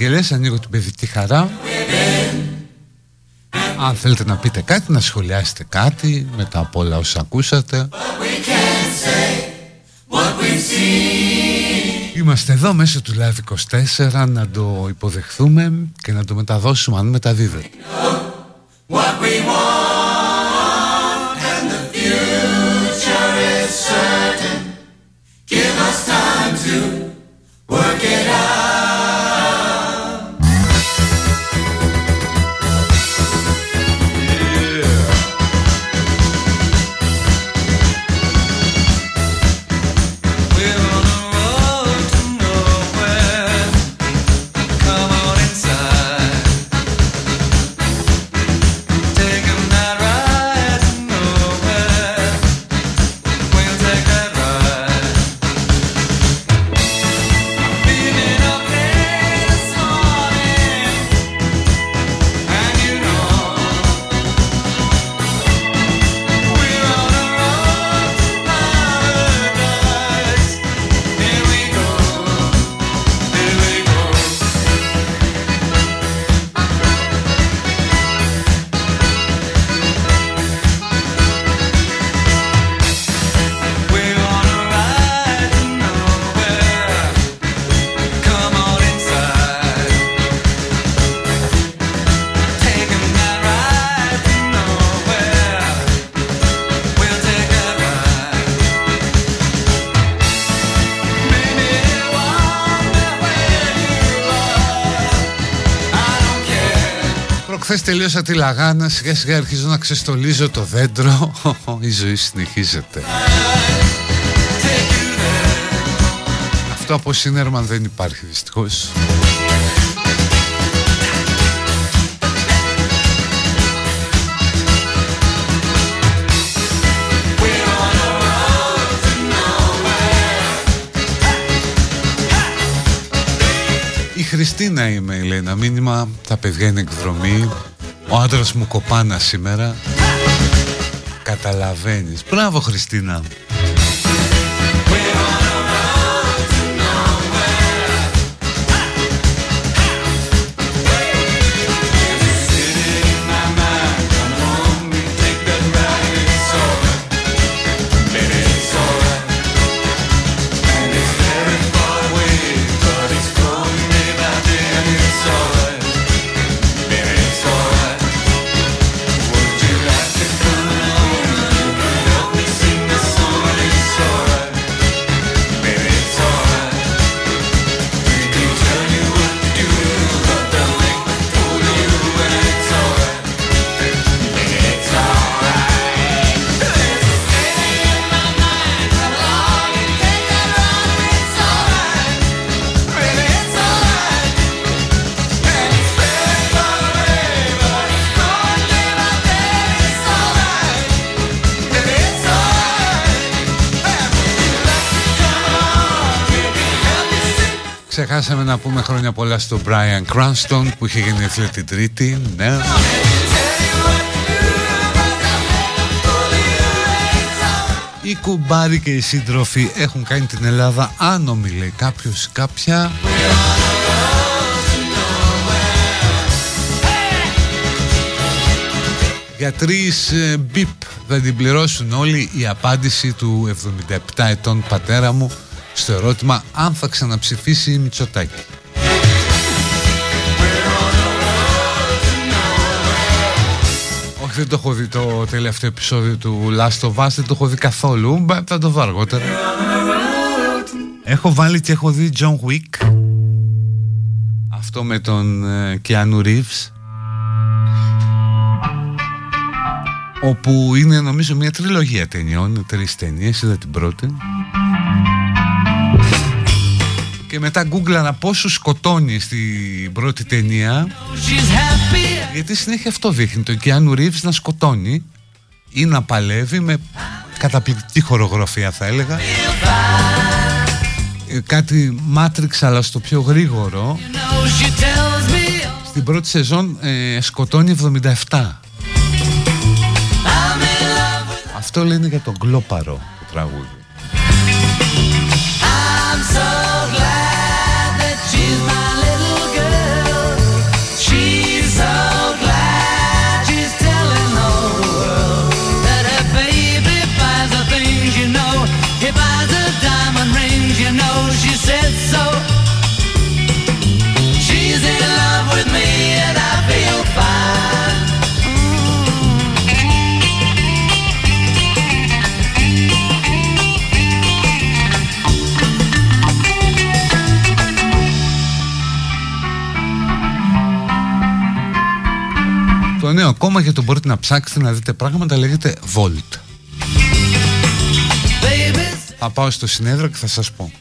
παίζοντας παραγγελίες ανοίγω την παιδική χαρά Αν θέλετε να πείτε κάτι, να σχολιάσετε κάτι Μετά από όλα όσα ακούσατε Είμαστε εδώ μέσω του Live 24 να το υποδεχθούμε και να το μεταδώσουμε αν μεταδίδεται. Τελείωσα τη λαγάνα, σιγά σιγά αρχίζω να ξεστολίζω το δέντρο. Η ζωή συνεχίζεται. Αυτό από Σίνερμαν δεν υπάρχει δυστυχώς. Η Χριστίνα είμαι, λέει ένα μήνυμα. Τα παιδιά είναι εκδρομή. Ο άντρας μου κοπάνα σήμερα. Καταλαβαίνεις. Μπράβο Χριστίνα. Ξεχάσαμε να πούμε χρόνια πολλά στον Brian Cranston που είχε γεννηθεί την Τρίτη. Ναι. Οι κουμπάροι και οι σύντροφοι έχουν κάνει την Ελλάδα άνομη λέει κάποιος κάποια Για τρεις ε, μπιπ θα την πληρώσουν όλοι η απάντηση του 77 ετών πατέρα μου στο ερώτημα αν θα ξαναψηφίσει η Μητσοτάκη. Όχι δεν το έχω δει το τελευταίο επεισόδιο του Last of Us, δεν το έχω δει καθόλου, Μπα, θα το δω αργότερα. Έχω βάλει και έχω δει John Wick, αυτό με τον ε, Keanu Reeves, όπου είναι νομίζω μια τριλογία ταινιών, τρεις ταινίες, είδα την πρώτη. Και μετά γκούγκλανα πόσο σκοτώνει στην πρώτη ταινία. Γιατί συνέχεια αυτό δείχνει Το Keanu Reeves να σκοτώνει Ή να παλεύει με καταπληκτική χορογραφία θα έλεγα. Ε, Κάτι Matrix αλλά στο πιο γρήγορο. Στην πρώτη σεζόν ε, σκοτώνει 77 Αυτό λένε για τον Γκλόπαρο το τραγούδι. She's νέο κόμμα για το μπορείτε να ψάξετε να δείτε πράγματα λέγεται Volt. Baby Θα πάω στο συνέδριο και θα σας πω.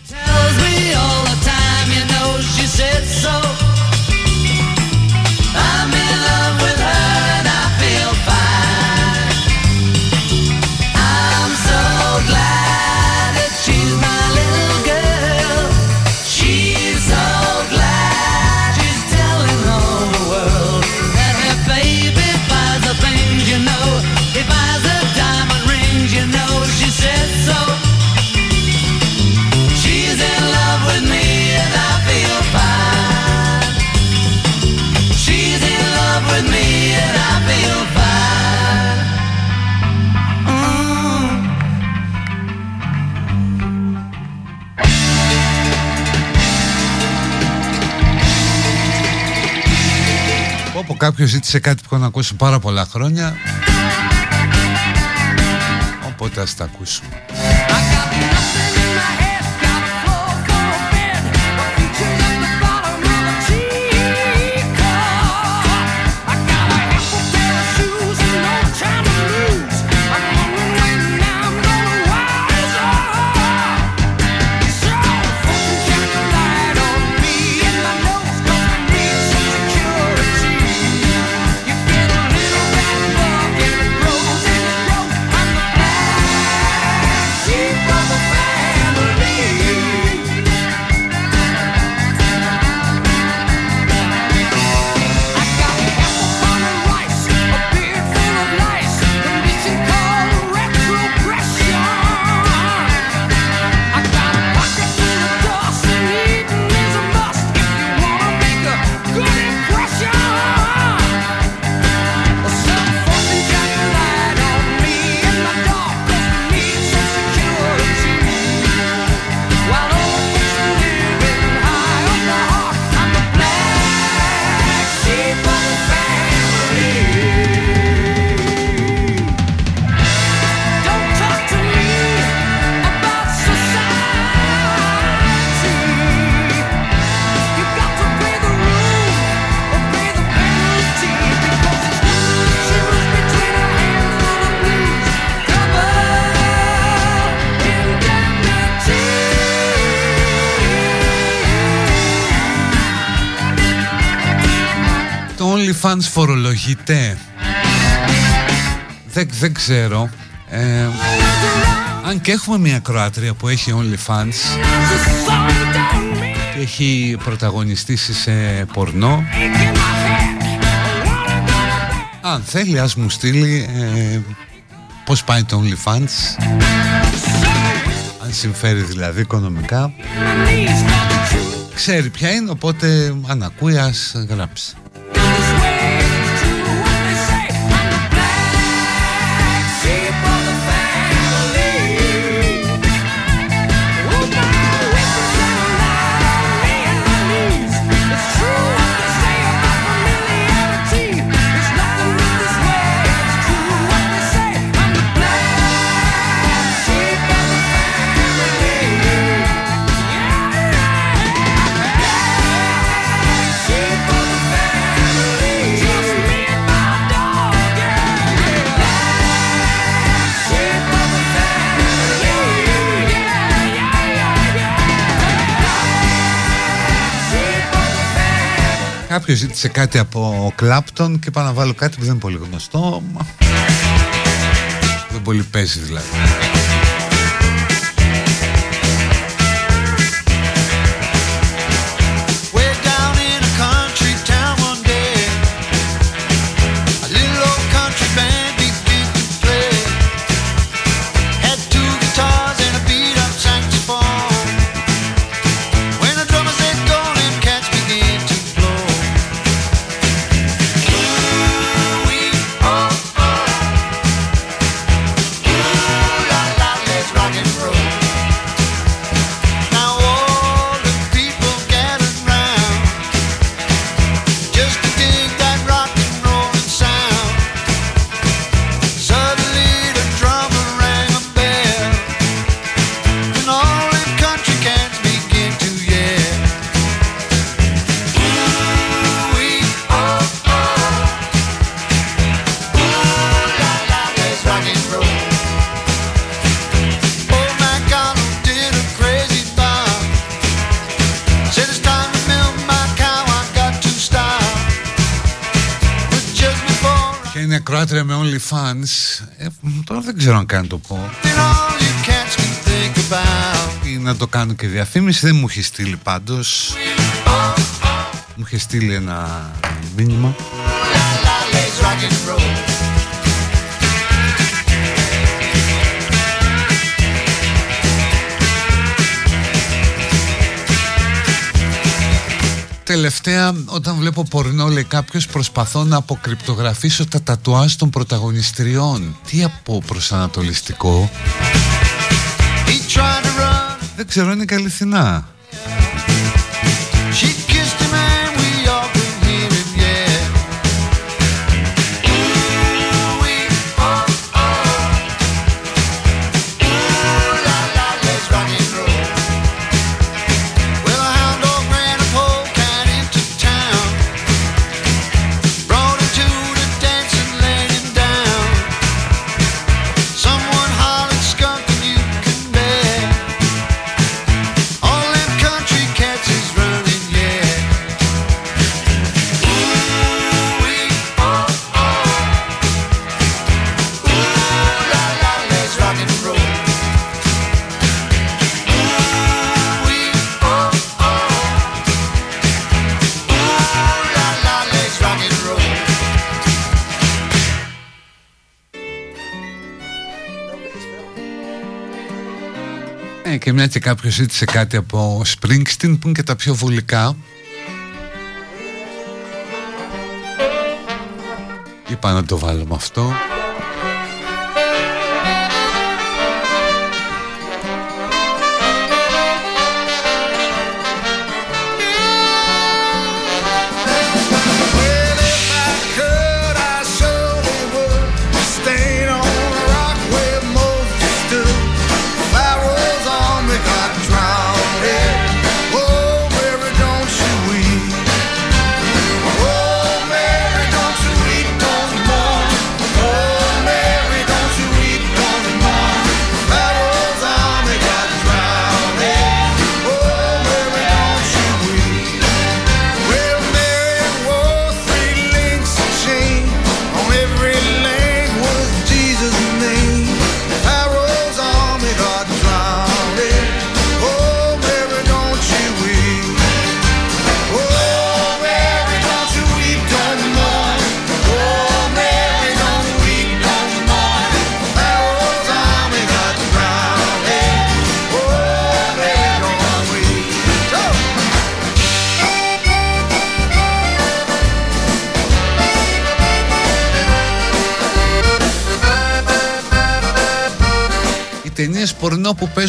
Κάποιος ζήτησε κάτι που έχω να ακούσω πάρα πολλά χρόνια. Οπότε ας τα ακούσουμε. OnlyFans φορολογείται. Δεν, δεν ξέρω. Ε, αν και έχουμε μια Κροάτρια που έχει OnlyFans και έχει πρωταγωνιστήσει σε πορνό. Αν θέλει ας μου στείλει ε, πώς πάει το OnlyFans αν συμφέρει δηλαδή οικονομικά ξέρει ποια είναι οπότε αν ακούει ας γράψει Κάποιος ζήτησε κάτι από Κλάπτον και πάω να βάλω κάτι που δεν είναι πολύ γνωστό. Μα... Δεν πολύ παίζει δηλαδή. Ακροάτρια με OnlyFans. Ε, τώρα δεν ξέρω αν κάνει το πω. did all you cats can think about. Ή να το κάνω και διαφήμιση. Δεν μου έχει στείλει πάντως. Μου είχε στείλει ένα μήνυμα. Τελευταία, όταν βλέπω πορνό, λέει κάποιος, προσπαθώ να αποκρυπτογραφήσω τα τατουάζ των πρωταγωνιστριών. Τι από προσανατολιστικό; He tried to run, Δεν ξέρω, είναι και και μια και κάποιος ζήτησε κάτι από Springsteen που είναι και τα πιο βολικά. Είπα να το βάλω με αυτό.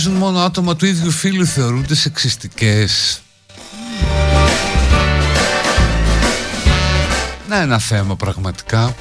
Παίζουν μόνο άτομα του ίδιου φίλου θεωρούνται σεξιστικές. Να ένα θέμα πραγματικά.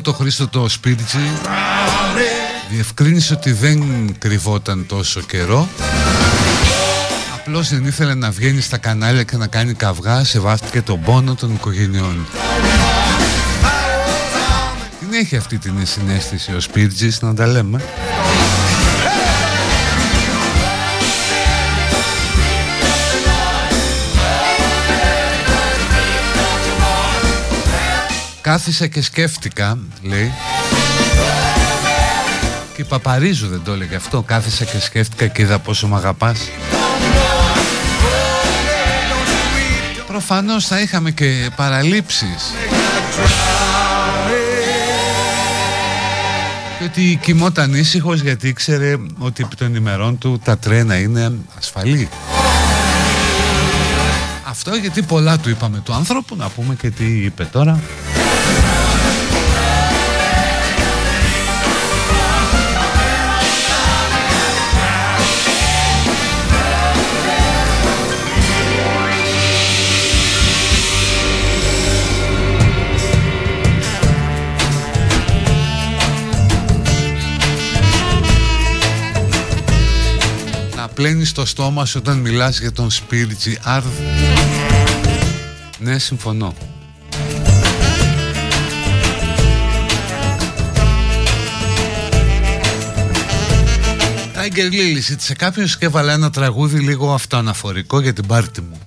Τον αδικό το Χρήστο το Σπίριτζι drown it. διευκρίνησε ότι δεν κρυβόταν τόσο καιρό Απλώς δεν ήθελε να βγαίνει στα κανάλια και να κάνει καυγά Σεβάστηκε τον πόνο των οικογενειών Την έχει αυτή την συνέστηση ο Σπίρτζης να τα λέμε Κάθισα και σκέφτηκα, λέει. Και η Παπαρίζου δεν το έλεγε αυτό. Κάθισα και σκέφτηκα και είδα πόσο μ' αγαπάς. Προφανώς θα είχαμε και παραλήψεις. Και ότι κοιμόταν ήσυχος γιατί ήξερε ότι επί των ημερών του τα τρένα είναι ασφαλή. Αυτό γιατί πολλά του είπαμε του άνθρωπου Να πούμε και τι είπε τώρα πλένεις το στόμα σου όταν μιλάς για τον Σπίριτζι Άρδ. Ναι, συμφωνώ. Tiger Lily ζήτησε κάποιος και έβαλε ένα τραγούδι λίγο αυτοαναφορικό για την πάρτι μου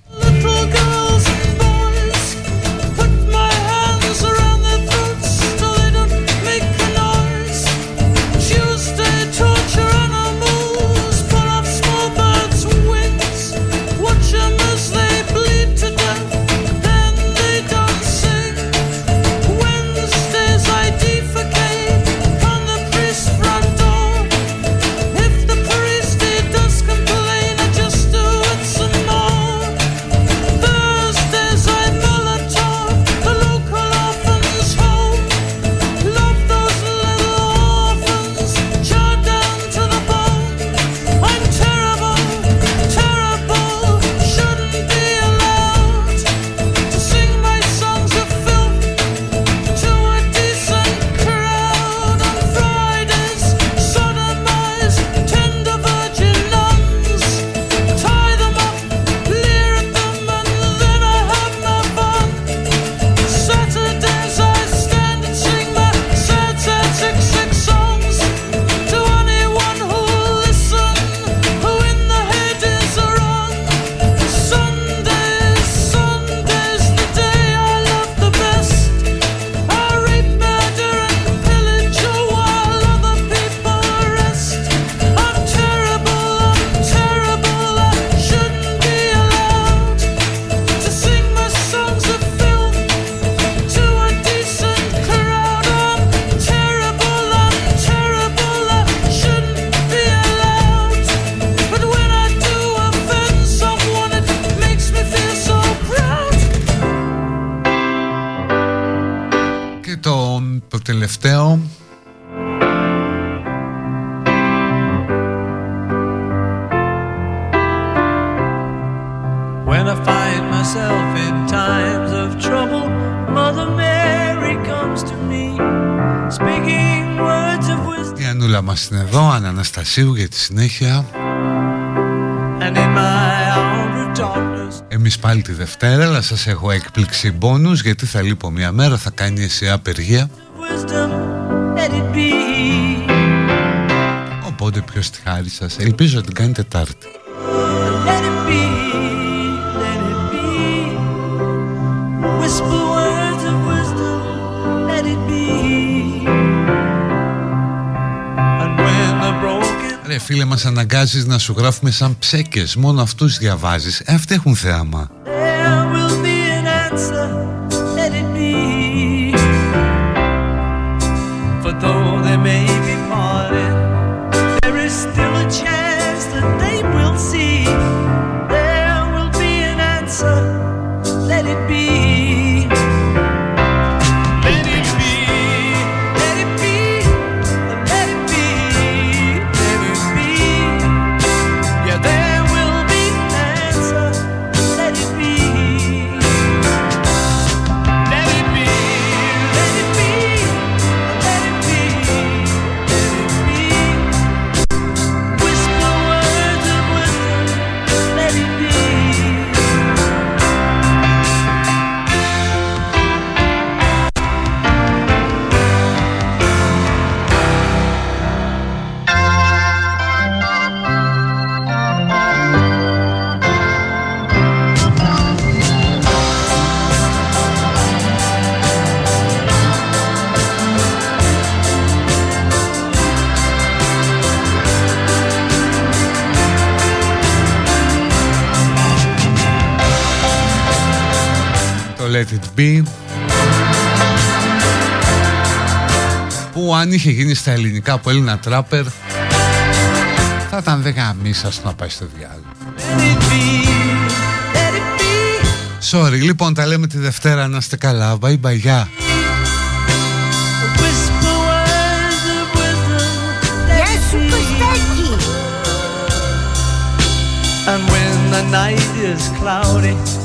Αναστασίου για τη συνέχεια. And in my hour of darkness, Εμείς πάλι τη Δευτέρα, αλλά σας έχω έκπληξη μπόνους γιατί θα λείπω μια μέρα, θα κάνει εσύ απεργία. wisdom, let it be. Οπότε ποιος τη χάρη σας, ελπίζω να την κάνει Τετάρτη φίλε μας αναγκάζεις να σου γράφουμε σαν ψέκες. Μόνο αυτούς διαβάζεις. Ε, Αυτοί έχουν θέαμα είχε γίνει στα ελληνικά από Έλληνα τράπερ Θα ήταν δεν γαμίσας να πάει στο διάλογο Let it be, let it be. Sorry, λοιπόν τα λέμε τη Δευτέρα να είστε καλά Bye bye, γεια Whisper words of wisdom, let Γεια it σου be. Κωστάκη And when the night is cloudy